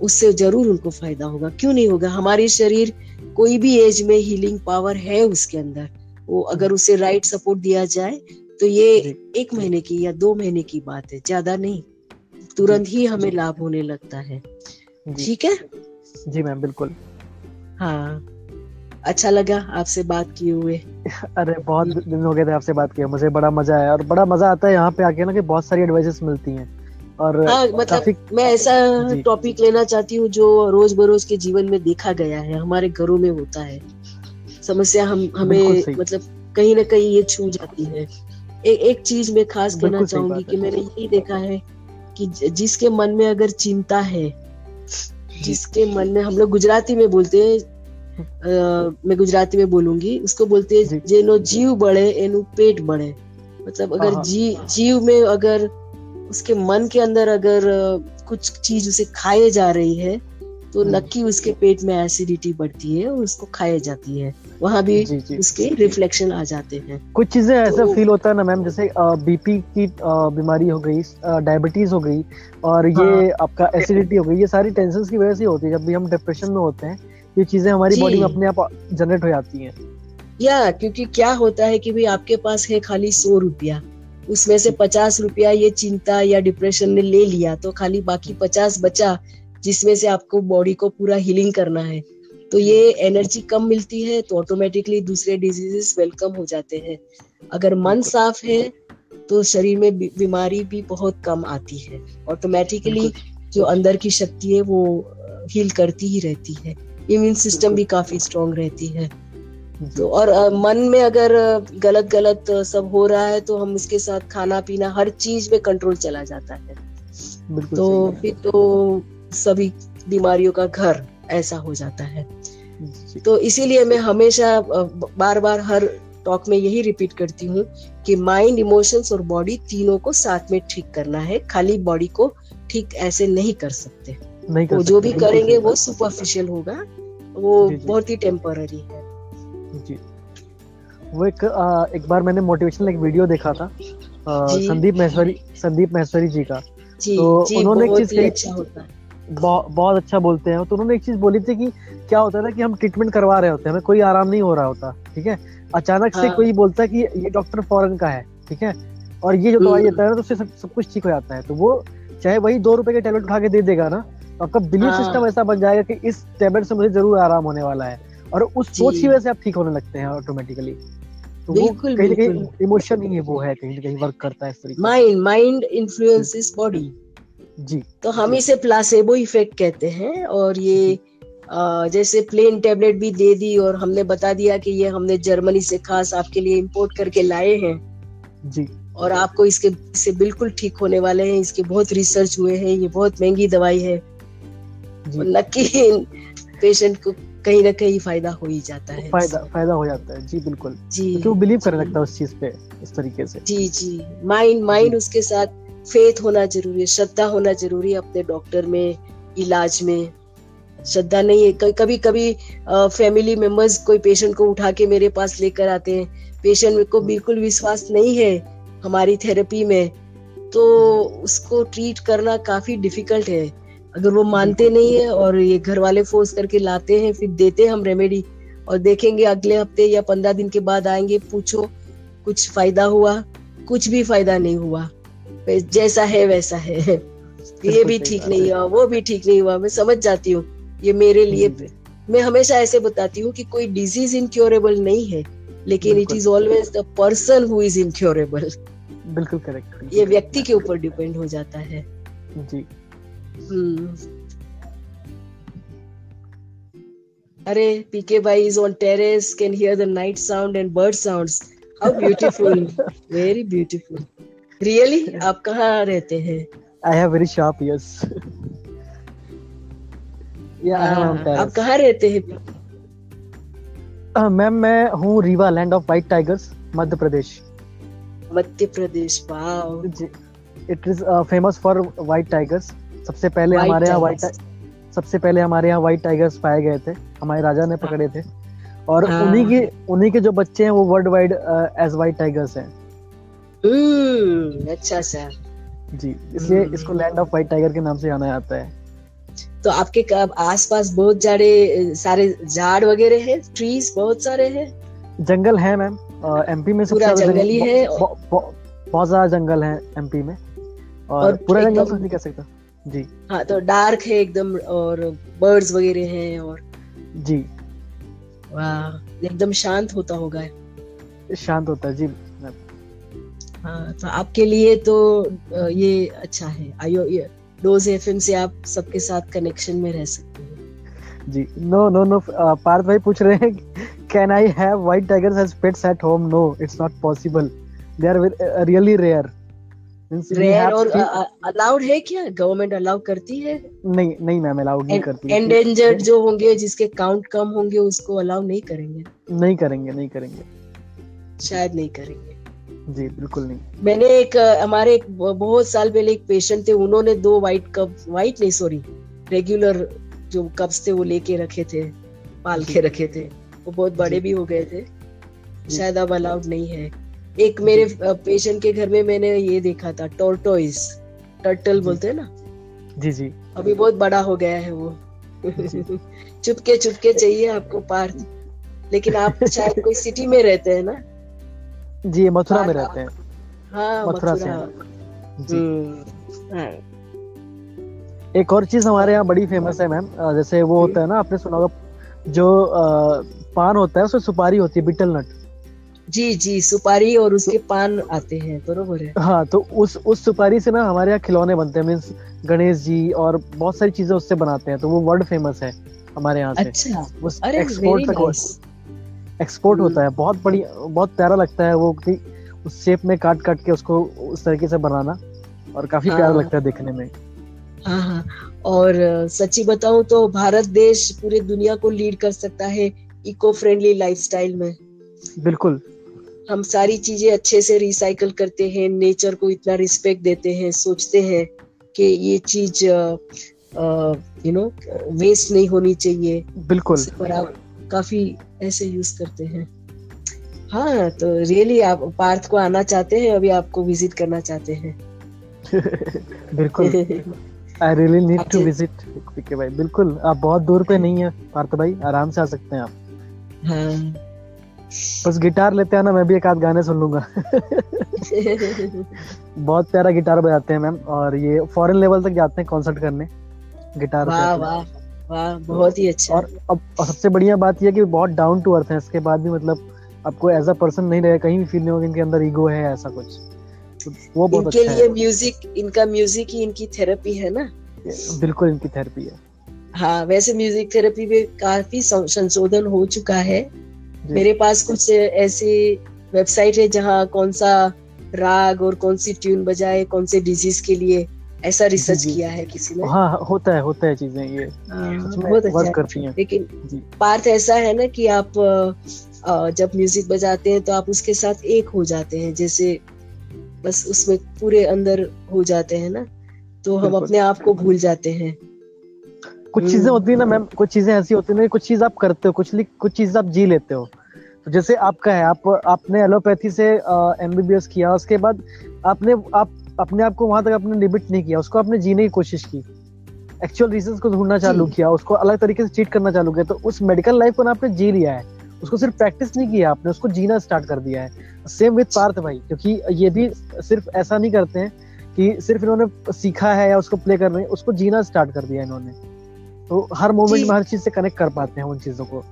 Speaker 1: उससे ज़रूर उनको फ़ायदा होगा। क्यों नहीं होगा? हमारे शरीर कोई भी एज में हीलिंग पावर है उसके अंदर। वो अगर उसे राइट सपोर्ट दिया जाए तो ये एक महीने की या दो महीने की बात है ज़्यादा नहीं। तुरंत ही हमें लाभ होने लगता है। ठीक है?
Speaker 2: जी मैम बिल्कुल।
Speaker 1: हाँ। अच्छा लगा आपसे बात किए हुए।
Speaker 2: अरे बहुत दिन हो गए थे आपसे बात किया मुझे बड़ा मज़ा आया। और बड़ा मज़ा आता है यहाँ पे आके ना कि बहुत सारी एडवाइसेस मिलती हैं। और
Speaker 1: हाँ, मतलब मैं ऐसा टॉपिक लेना चाहती हूँ जो रोज बरोज के जीवन में देखा गया है हमारे घरों में होता है। समस्या हम हमें मतलब कहीं ना कहीं ये छू जाती है। ए, एक चीज़ मैं खास कहना चाहूँगी कि मैंने यही देखा है कि जिसके मन में अगर चिंता है जिसके मन में हम लोग गुजराती में बोलते हैं मैं गुजराती में बोलूँगी उसको बोलते हैं जेनो जीव बढ़े एनु पेट बढ़े मतलब अगर हाँ, हाँ। जी जीव में अगर उसके मन के अंदर अगर कुछ चीज़ उसे खाए जा रही है तो हम्म। नक्की उसके पेट में एसिडिटी बढ़ती है और उसको खाई जाती है। वहाँ भी जी, जी, उसके रिफ्लेक्शन आ जाते हैं।
Speaker 2: कुछ चीज़ें ऐसा तो, फील होता है ना मैम जैसे बीपी की बीमारी हो गई डायबिटीज़ हो गई और ये हाँ, आपका एसिडिटी हो गई ये सारी टेंशन की वजह से होती है। जब भी हम डिप्रेशन में होते हैं ये चीज़ें हमारी बॉडी में अपने आप जनरेट हो जाती है।
Speaker 1: या क्योंकि क्या होता है कि भाई आपके पास है खाली सौ रुपया उसमें से पचास रुपया ये चिंता या डिप्रेशन ने ले लिया तो खाली बाकी पचास बचा जिसमें से आपको बॉडी को पूरा हीलिंग करना है। तो ये एनर्जी कम मिलती है तो ऑटोमेटिकली दूसरे डिजीजेस वेलकम हो जाते हैं। अगर मन साफ़ है तो शरीर में बीमारी भी बहुत कम आती है। ऑटोमेटिकली जो अंदर की शक्ति है वो हील करती ही रहती है। इम्यून सिस्टम भी काफ़ी स्ट्रांग रहती है। तो और मन में अगर गलत गलत सब हो रहा है तो हम उसके साथ खाना पीना हर चीज़ में कंट्रोल चला जाता है। तो फिर तो सभी बीमारियों का घर ऐसा हो जाता है। तो इसीलिए मैं हमेशा बार बार हर टॉक में यही रिपीट करती हूँ कि माइंड इमोशंस और बॉडी तीनों को साथ में ठीक करना है। खाली बॉडी को ठीक ऐसे नहीं कर सकते।
Speaker 2: नहीं कर
Speaker 1: वो जो भी करेंगे वो सुपरफिशियल होगा। वो। बहुत ही टेम्पररी है।
Speaker 2: जी। वो एक आ, एक बार मैंने मोटिवेशनल एक वीडियो देखा था संदीप महेश्वरी संदीप महेश्वरी जी का।
Speaker 1: जी
Speaker 2: तो
Speaker 1: जी
Speaker 2: उन्होंने एक चीज़ कही-
Speaker 1: अच्छा होता है।
Speaker 2: बहुत अच्छा बोलते हैं। तो उन्होंने एक चीज़ बोली थी कि क्या होता है ना कि हम ट्रीटमेंट करवा रहे होते हैं। हमें कोई आराम नहीं हो रहा होता ठीक है? अचानक से
Speaker 1: हाँ।
Speaker 2: कोई बोलता है कि ये डॉक्टर फॉरेन का है ठीक है? और ये जो दवाई
Speaker 1: हम्म।
Speaker 2: देता है ना तो उससे सब, सब कुछ ठीक हो जाता है। तो वो चाहे वही दो रुपए के टेबलेट उठा के दे देगा ना तो आपका बिलीफ
Speaker 1: हाँ।
Speaker 2: सिस्टम ऐसा बन जाएगा कि इस टेबलेट से मुझे ज़रूर आराम होने वाला है। और उस सोच। की वजह से आप ठीक होने लगते हैं ऑटोमेटिकली तो वो
Speaker 1: बिल्कुल,
Speaker 2: कहीं ना कहीं इमोशन ही है वो है कहीं ना कहीं वर्क करता है इस तरीके
Speaker 1: माइंड माइंड इन्फ्लुएंसेस बॉडी
Speaker 2: जी।
Speaker 1: तो हम इसे प्लासेबो इफ़ेक्ट कहते हैं और ये अ, जैसे प्लेन टेबलेट भी दे दी और हमने बता दिया कि ये हमने जर्मनी से खास आपके लिए इंपोर्ट करके लाए हैं।
Speaker 2: जी।
Speaker 1: और आपको इसके इससे बिल्कुल ठीक होने वाले हैं। इसके बहुत रिसर्च हुए हैं। ये बहुत महँगी दवाई है। नक्की पेशेंट को कहीं ना कहीं फ़ायदा हो ही जाता है।
Speaker 2: फ़ायदा फ़ायदा हो जाता है। जी बिल्कुल।
Speaker 1: जी
Speaker 2: क्योंकि वो बिलीव करने लगता है उस चीज़ पे इस तरीके से?
Speaker 1: जी जी। माइंड माइंड उसके साथ फेथ होना ज़रूरी है श्रद्धा होना ज़रूरी है अपने डॉक्टर में इलाज में। श्रद्धा नहीं है कभी कभी फैमिली मेंबर्स कोई पेशेंट को उठा के मेरे पास लेकर आते हैं पेशेंट को बिल्कुल विश्वास नहीं है हमारी थेरेपी में तो उसको ट्रीट करना काफ़ी डिफ़िकल्ट है। अगर वो मानते नहीं है और ये घर वाले फोर्स करके लाते हैं फिर देते हैं हम रेमेडी और देखेंगे अगले हफ़्ते या पंद्रह दिन के बाद आएँगे पूछो कुछ फ़ायदा हुआ? कुछ भी फ़ायदा नहीं हुआ। जैसा है वैसा है। ये भी ठीक नहीं हुआ वो भी ठीक नहीं हुआ मैं समझ जाती हूँ। ये मेरे लिए मैं हमेशा ऐसे बताती हूँ कि कोई डिज़ीज़ इनक्योरेबल नहीं है लेकिन it is always the person who is incurable
Speaker 2: बिल्कुल करेक्ट
Speaker 1: ये व्यक्ति के ऊपर डिपेंड हो जाता है।
Speaker 2: जी।
Speaker 1: हम्म। अरे पीके भाई is on terrace can hear the night sound and bird sounds how beautiful very beautiful really आप कहाँ रहते हैं?
Speaker 2: I have very sharp yes yeah
Speaker 1: हाँ, आप कहाँ रहते हैं?
Speaker 2: मैम मैं हूँ Rewa land of white tigers Madhya Pradesh.
Speaker 1: Madhya Pradesh wow.
Speaker 2: It is famous for white tigers सबसे पहले हमारे यहाँ वाइट सबसे पहले हमारे यहाँ वाइट टाइगर्स पाए गए थे। हमारे राजा ने पकड़े थे। और
Speaker 1: हाँ।
Speaker 2: उन्हीं के उन्हीं के जो बच्चे हैं वो world wide as white tigers हैं।
Speaker 1: अच्छा सा
Speaker 2: जी इसलिए
Speaker 1: हम्म।
Speaker 2: इसको लैंड ऑफ़ वाइट टाइगर के नाम से जाना जाता है।
Speaker 1: तो आपके आसपास बहुत सारे सारे झाड़ वगैरह है? ट्रीज बहुत सारे हैं?
Speaker 2: जंगल है मैम एमपी में
Speaker 1: पूरा जंगल ही है।
Speaker 2: बहु- बहु- बहु- बहुत ज़्यादा जंगल है एमपी में। और,
Speaker 1: और
Speaker 2: पूरा जंगल तो नहीं कह सकता। जी।
Speaker 1: हाँ तो डार्क है एकदम और बर्ड्स वगैरह हैं और
Speaker 2: जी।
Speaker 1: वाह एकदम शांत होता होगा।
Speaker 2: शांत होता है जी।
Speaker 1: हाँ तो आपके लिए तो ये अच्छा है। आयो ये डोज एफएम से आप सबके साथ कनेक्शन में रह सकते हैं।
Speaker 2: जी नो नो नो पार्थ भाई पूछ रहे हैं can I have white tigers as pets at home no it's not possible they are really rare
Speaker 1: rare और अलाउड है क्या? गवर्नमेंट अलाउ करती है?
Speaker 2: नहीं नहीं मैम अलाउड नहीं करती।
Speaker 1: एंडेंजर्ड जो होंगे जिसके काउंट कम होंगे उसको अलाउ नहीं करेंगे?
Speaker 2: नहीं करेंगे नहीं करेंगे।
Speaker 1: शायद नहीं करेंगे।
Speaker 2: जी बिल्कुल नहीं।
Speaker 1: मैंने एक हमारे एक बहुत साल पहले एक पेशेंट थे उन्होंने दो वाइट कप वाइट नहीं सॉरी रेगुलर जो कप्स थे वो लेके रखे थे पाल के रखे थे। वो बहुत बड़े भी हो गए थे। शायद अब अलाउड नहीं है। एक मेरे पेशेंट के घर में मैंने ये देखा था टोर्टोइस टर्टल बोलते हैं ना?
Speaker 2: जी जी।
Speaker 1: अभी बहुत बड़ा हो गया है वो। चुपके चुपके चाहिए आपको पार्थ। लेकिन आप शायद कोई सिटी में रहते हैं ना?
Speaker 2: जी मथुरा में रहते हैं।
Speaker 1: हाँ
Speaker 2: मथुरा से जी।
Speaker 1: हम्म, हाँ,
Speaker 2: एक और चीज़ हमारे यहाँ बड़ी फ़ेमस है मैम जैसे वो होता है ना आपने सुना होगा जो पान होता है उसमें सुपारी होती है बिटल नट।
Speaker 1: जी जी सुपारी और उसके पान आते हैं बरोबर है।
Speaker 2: हाँ तो उस उस सुपारी से ना हमारे यहाँ खिलौने बनते हैं मीन्स गणेश जी और बहुत सारी चीज़ें उससे बनाते हैं तो वो वर्ल्ड फ़ेमस है हमारे यहाँ से।
Speaker 1: अच्छा।
Speaker 2: उस
Speaker 1: अरे
Speaker 2: एक्सपोर्ट तक
Speaker 1: nice.
Speaker 2: एक्सपोर्ट
Speaker 1: हम्म।
Speaker 2: होता है। बहुत बढ़िया बहुत प्यारा लगता है वो कि उस शेप में काट काट के उसको उस तरीके से बनाना और काफ़ी प्यारा
Speaker 1: हाँ।
Speaker 2: लगता है देखने में।
Speaker 1: हाँ हाँ। और सच्ची बताऊँ तो भारत देश पूरे दुनिया को लीड कर सकता है इको फ्रेंडली लाइफस्टाइल में।
Speaker 2: बिल्कुल।
Speaker 1: हम सारी चीज़ें अच्छे से रिसाइकल करते हैं नेचर को इतना रिस्पेक्ट देते हैं सोचते हैं कि ये चीज़ यू नो वेस्ट नहीं होनी चाहिए।
Speaker 2: बिल्कुल।
Speaker 1: काफ़ी ऐसे यूज़ करते हैं। हाँ तो रियली आप पार्थ को आना चाहते हैं अभी आपको विज़िट करना चाहते हैं।
Speaker 2: बिल्कुल। आई रियली नीड टू
Speaker 1: अच्छे-
Speaker 2: विज़िट पीके भाई। बिल्कुल आप बहुत दूर पे नहीं है पार्थ भाई। आराम से आ सकते हैं आप।
Speaker 1: हाँ।
Speaker 2: बस गिटार लेते हैं ना मैं भी एक आध गाने सुन लूँगा। बहुत प्यारा गिटार बजाते हैं मैम और ये फॉरेन लेवल तक जाते हैं कॉन्सर्ट करने। गिटार
Speaker 1: वाह वाह। वाह बहुत ही अच्छा।
Speaker 2: और अब सबसे बढ़िया बात यह है कि बहुत डाउन टू अर्थ है इसके बाद भी मतलब आपको एज अ पर्सन नहीं रहेगा कहीं भी फील नहीं होगा इनके अंदर ईगो है ऐसा कुछ। तो वो बहुत
Speaker 1: इनके
Speaker 2: अच्छा
Speaker 1: लिए म्यूज़िक इनका म्यूज़िक ही इनकी थेरेपी है ना?
Speaker 2: बिल्कुल इनकी थेरेपी है।
Speaker 1: हाँ वैसे म्यूज़िक थेरेपी में काफ़ी संशोधन हो चुका है। मेरे पास कुछ ऐसी वेबसाइट है जहाँ कौन सा राग और कौन सी ट्यून बजाए कौन से डिज़ीज़ के लिए ऐसा रिसर्च किया है किसी ने?
Speaker 2: हाँ हाँ, होता है होता है चीज़ें ये
Speaker 1: हाँ, बहुत अच्छा
Speaker 2: वर्क करती हैं।
Speaker 1: लेकिन पार्थ ऐसा है ना कि आप जब म्यूज़िक बजाते हैं तो आप उसके साथ एक हो जाते हैं जैसे बस उसमें पूरे अंदर हो जाते हैं ना तो हम अपने आप को भूल जाते हैं।
Speaker 2: कुछ
Speaker 1: हम्म।
Speaker 2: चीज़ें होती है ना मैम कुछ चीज़ें ऐसी होती है ना कुछ चीज़ आप करते हो कुछ कुछ चीज़ आप जी लेते हो। तो जैसे आपका है आप आपने एलोपैथी से एमबीबीएस किया उसके बाद आपने आप अपने आप को वहाँ तक आपने लिमिट नहीं किया उसको आपने जीने की कोशिश की। एक्चुअल रीजंस को ढूंढना चालू किया उसको अलग तरीके से चीट करना चालू किया तो उस मेडिकल लाइफ को ना आपने जी लिया है। उसको सिर्फ़ प्रैक्टिस नहीं किया आपने उसको जीना स्टार्ट कर दिया है। सेम विद पार्थ भाई क्योंकि ये भी सिर्फ़ ऐसा नहीं करते हैं कि सिर्फ़ इन्होंने सीखा है या उसको प्ले कर रहे हैं उसको जीना स्टार्ट कर दिया इन्होंने। तो हर मोमेंट में हर चीज़ से कनेक्ट कर पाते हैं उन चीज़ों को।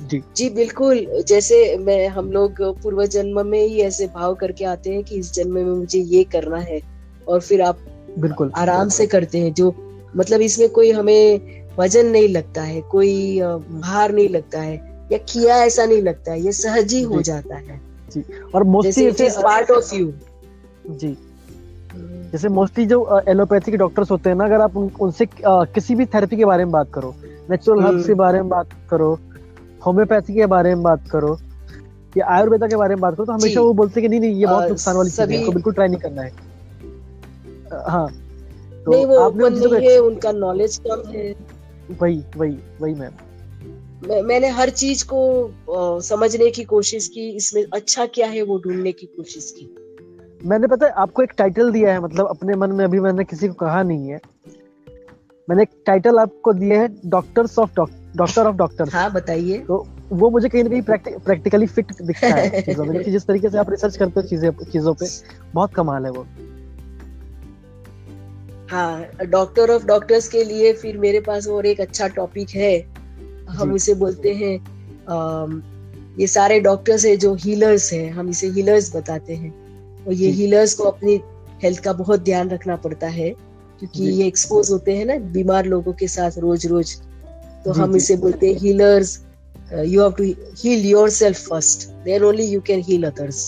Speaker 2: जी।
Speaker 1: जी बिल्कुल। जैसे मैं हम लोग पूर्व जन्म में ही ऐसे भाव करके आते हैं कि इस जन्म में मुझे ये करना है और फिर आप
Speaker 2: बिल्कुल।
Speaker 1: आराम से करते हैं जो मतलब इसमें कोई हमें वज़न नहीं लगता है कोई भार नहीं लगता है या किया ऐसा नहीं लगता है ये सहज ही हो जाता है।
Speaker 2: जी और मोस्टली
Speaker 1: पार्ट ऑफ़ यू
Speaker 2: जी। जैसे मोस्टली जो एलोपैथी के डॉक्टर्स होते हैं ना अगर आप उन, उनसे किसी भी थेरेपी के बारे में बात करो नेचुरल हर्ब्स के
Speaker 1: हम्म।
Speaker 2: बारे में बात करो होम्योपैथी के बारे में बात करो या आयुर्वेदा के बारे में बात करो तो हमेशा वो बोलते कि नहीं नहीं ये बहुत नुकसान वाली चीज़ है बिल्कुल ट्राई नहीं करना है। हाँ तो
Speaker 1: नहीं वो ओपन नहीं है उनका नॉलेज कम है।
Speaker 2: वही वही वही मैम।
Speaker 1: मैं, मैंने हर चीज़ को अ, समझने की कोशिश की इसमें अच्छा क्या है वो ढूँढने की कोशिश की।
Speaker 2: मैंने पता है आपको एक टाइटल दिया है मतलब अपने मन में अभी मैंने किसी को कहा नहीं है। मैंने एक टाइटल आपको दिया है doctors of doctor of doctors
Speaker 1: हाँ बताइए।
Speaker 2: तो वो मुझे कहीं ना कहीं प्रैक्टिकली फिट दिखता है चीज़ों में। जिस तरीके से आप रिसर्च करते हो चीज़ें चीज़ों पे बहुत कमाल है वो।
Speaker 1: हाँ डॉक्टर ऑफ़ डॉक्टर्स के लिए फिर मेरे पास और एक अच्छा टॉपिक है। हम। इसे बोलते हैं ये सारे डॉक्टर्स है जो हीलर्स हैं हम इसे हीलर्स बताते हैं। और ये हीलर्स को अपनी हेल्थ का बहुत ध्यान रखना पड़ता है। क्योंकि ये एक्सपोज होते हैं ना बीमार लोगों के साथ रोज रोज तो हम इसे बोलते हैं healers you have to heal yourself first then only you can heal others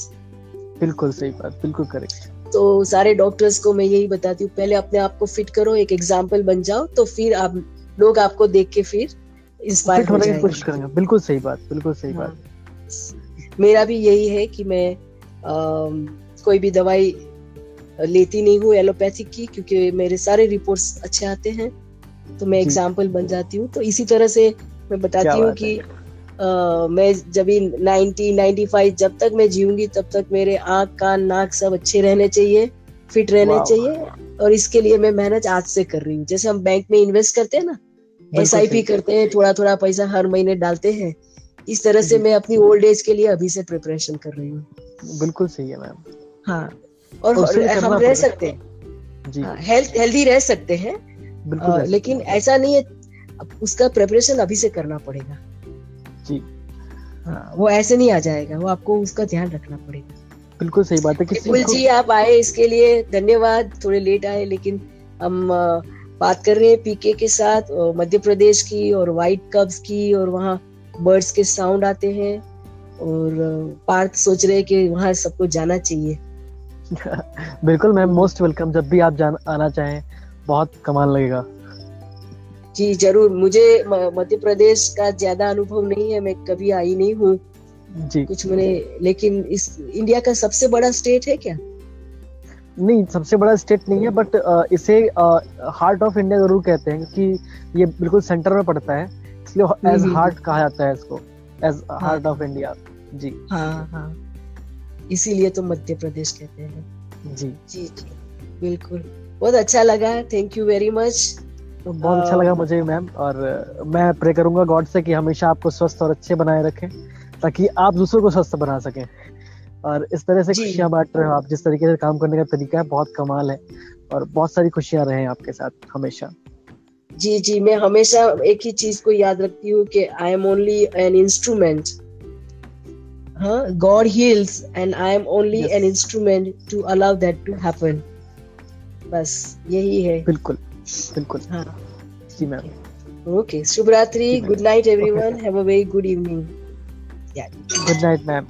Speaker 2: बिल्कुल सही बात बिल्कुल करेक्ट
Speaker 1: तो सारे डॉक्टर्स को मैं यही बताती हूँ पहले अपने आप को फिट करो एक एग्ज़ाम्पल बन जाओ तो फिर आप लोग आपको देख के फिर इंस्पायर
Speaker 2: होने की कोशिश करेंगे। बिल्कुल सही बात बिल्कुल सही बात।
Speaker 1: हाँ। मेरा भी यही है कि मैं अम, कोई भी दवाई लेती नहीं हूँ एलोपैथिक की क्योंकि मेरे सारे रिपोर्ट्स अच्छे आते हैं तो मैं एग्ज़ाम्पल बन जाती हूँ। तो इसी तरह से मैं बताती हूँ कि अ, मैं जब भी 90 95 जब तक मैं जीऊँगी तब तक मेरे आँख कान नाक सब अच्छे रहने चाहिए फिट रहने चाहिए और इसके लिए मैं मेहनत आज से कर रही हूँ। जैसे हम बैंक में इन्वेस्ट करते हैं ना एस आई पी करते हैं थोड़ा थोड़ा पैसा हर महीने डालते हैं इस तरह से मैं अपनी ओल्ड एज के लिए अभी से प्रिपरेशन कर रही हूँ।
Speaker 2: बिल्कुल सही है मैम।
Speaker 1: हाँ। और
Speaker 2: और
Speaker 1: हम रह सकते हैं। हेल्थ हेल्दी रह सकते हैं लेकिन ऐसा नहीं है उसका प्रिपरेशन अभी से करना पड़ेगा।
Speaker 2: जी।
Speaker 1: हाँ वो ऐसे नहीं आ जाएगा वो आपको उसका ध्यान रखना पड़ेगा।
Speaker 2: बिल्कुल सही बात है किसी
Speaker 1: बिल्कुल जी आप आए इसके लिए धन्यवाद थोड़े लेट आए लेकिन हम बात कर रहे हैं पीके के साथ मध्य प्रदेश की और वाइट कब्स की और वहाँ बर्ड्स के साउंड आते हैं और पार्थ सोच रहे हैं कि वहाँ सबको जाना चाहिए।
Speaker 2: बिल्कुल मैम मोस्ट वेलकम जब भी आप जान आना चाहें बहुत कमाल लगेगा।
Speaker 1: जी ज़रूर। मुझे मध्य प्रदेश का ज़्यादा अनुभव नहीं है मैं कभी आई नहीं हूँ। जी। कुछ मैंने लेकिन इस इंडिया का सबसे बड़ा स्टेट है क्या?
Speaker 2: नहीं सबसे बड़ा स्टेट नहीं है बट इसे हार्ट ऑफ़ इंडिया ज़रूर कहते हैं क्योंकि ये बिल्कुल सेंटर में पड़ता है। इसलिए एज हार्ट कहा जाता है इसको एज हार्ट ऑफ़ इंडिया जी।
Speaker 1: हाँ हाँ। इसीलिए तो मध्य प्रदेश कहते हैं।
Speaker 2: जी।
Speaker 1: जी जी। बिल्कुल। बहुत अच्छा लगा। थैंक यू वेरी मच
Speaker 2: बहुत अच्छा लगा मुझे मैम और मैं प्रे करूँगा गॉड से कि हमेशा आपको स्वस्थ और अच्छे बनाए रखें ताकि आप दूसरों को स्वस्थ बना सकें। और इस तरह से खुशियाँ बांट रहे हो आप जिस तरीके से काम करने का तरीका है बहुत कमाल है। और बहुत सारी खुशियाँ रहे आपके साथ हमेशा।
Speaker 1: जी जी। मैं हमेशा एक ही चीज़ को याद रखती हूँ कि I am only an instrument हाँ God and and I am only an instrument to allow that to happen. बस यही है।
Speaker 2: बिल्कुल बिल्कुल। हाँ। जी
Speaker 1: मैम। ओके शुभ रात्रि good night everyone have a very good evening
Speaker 2: good night ma'am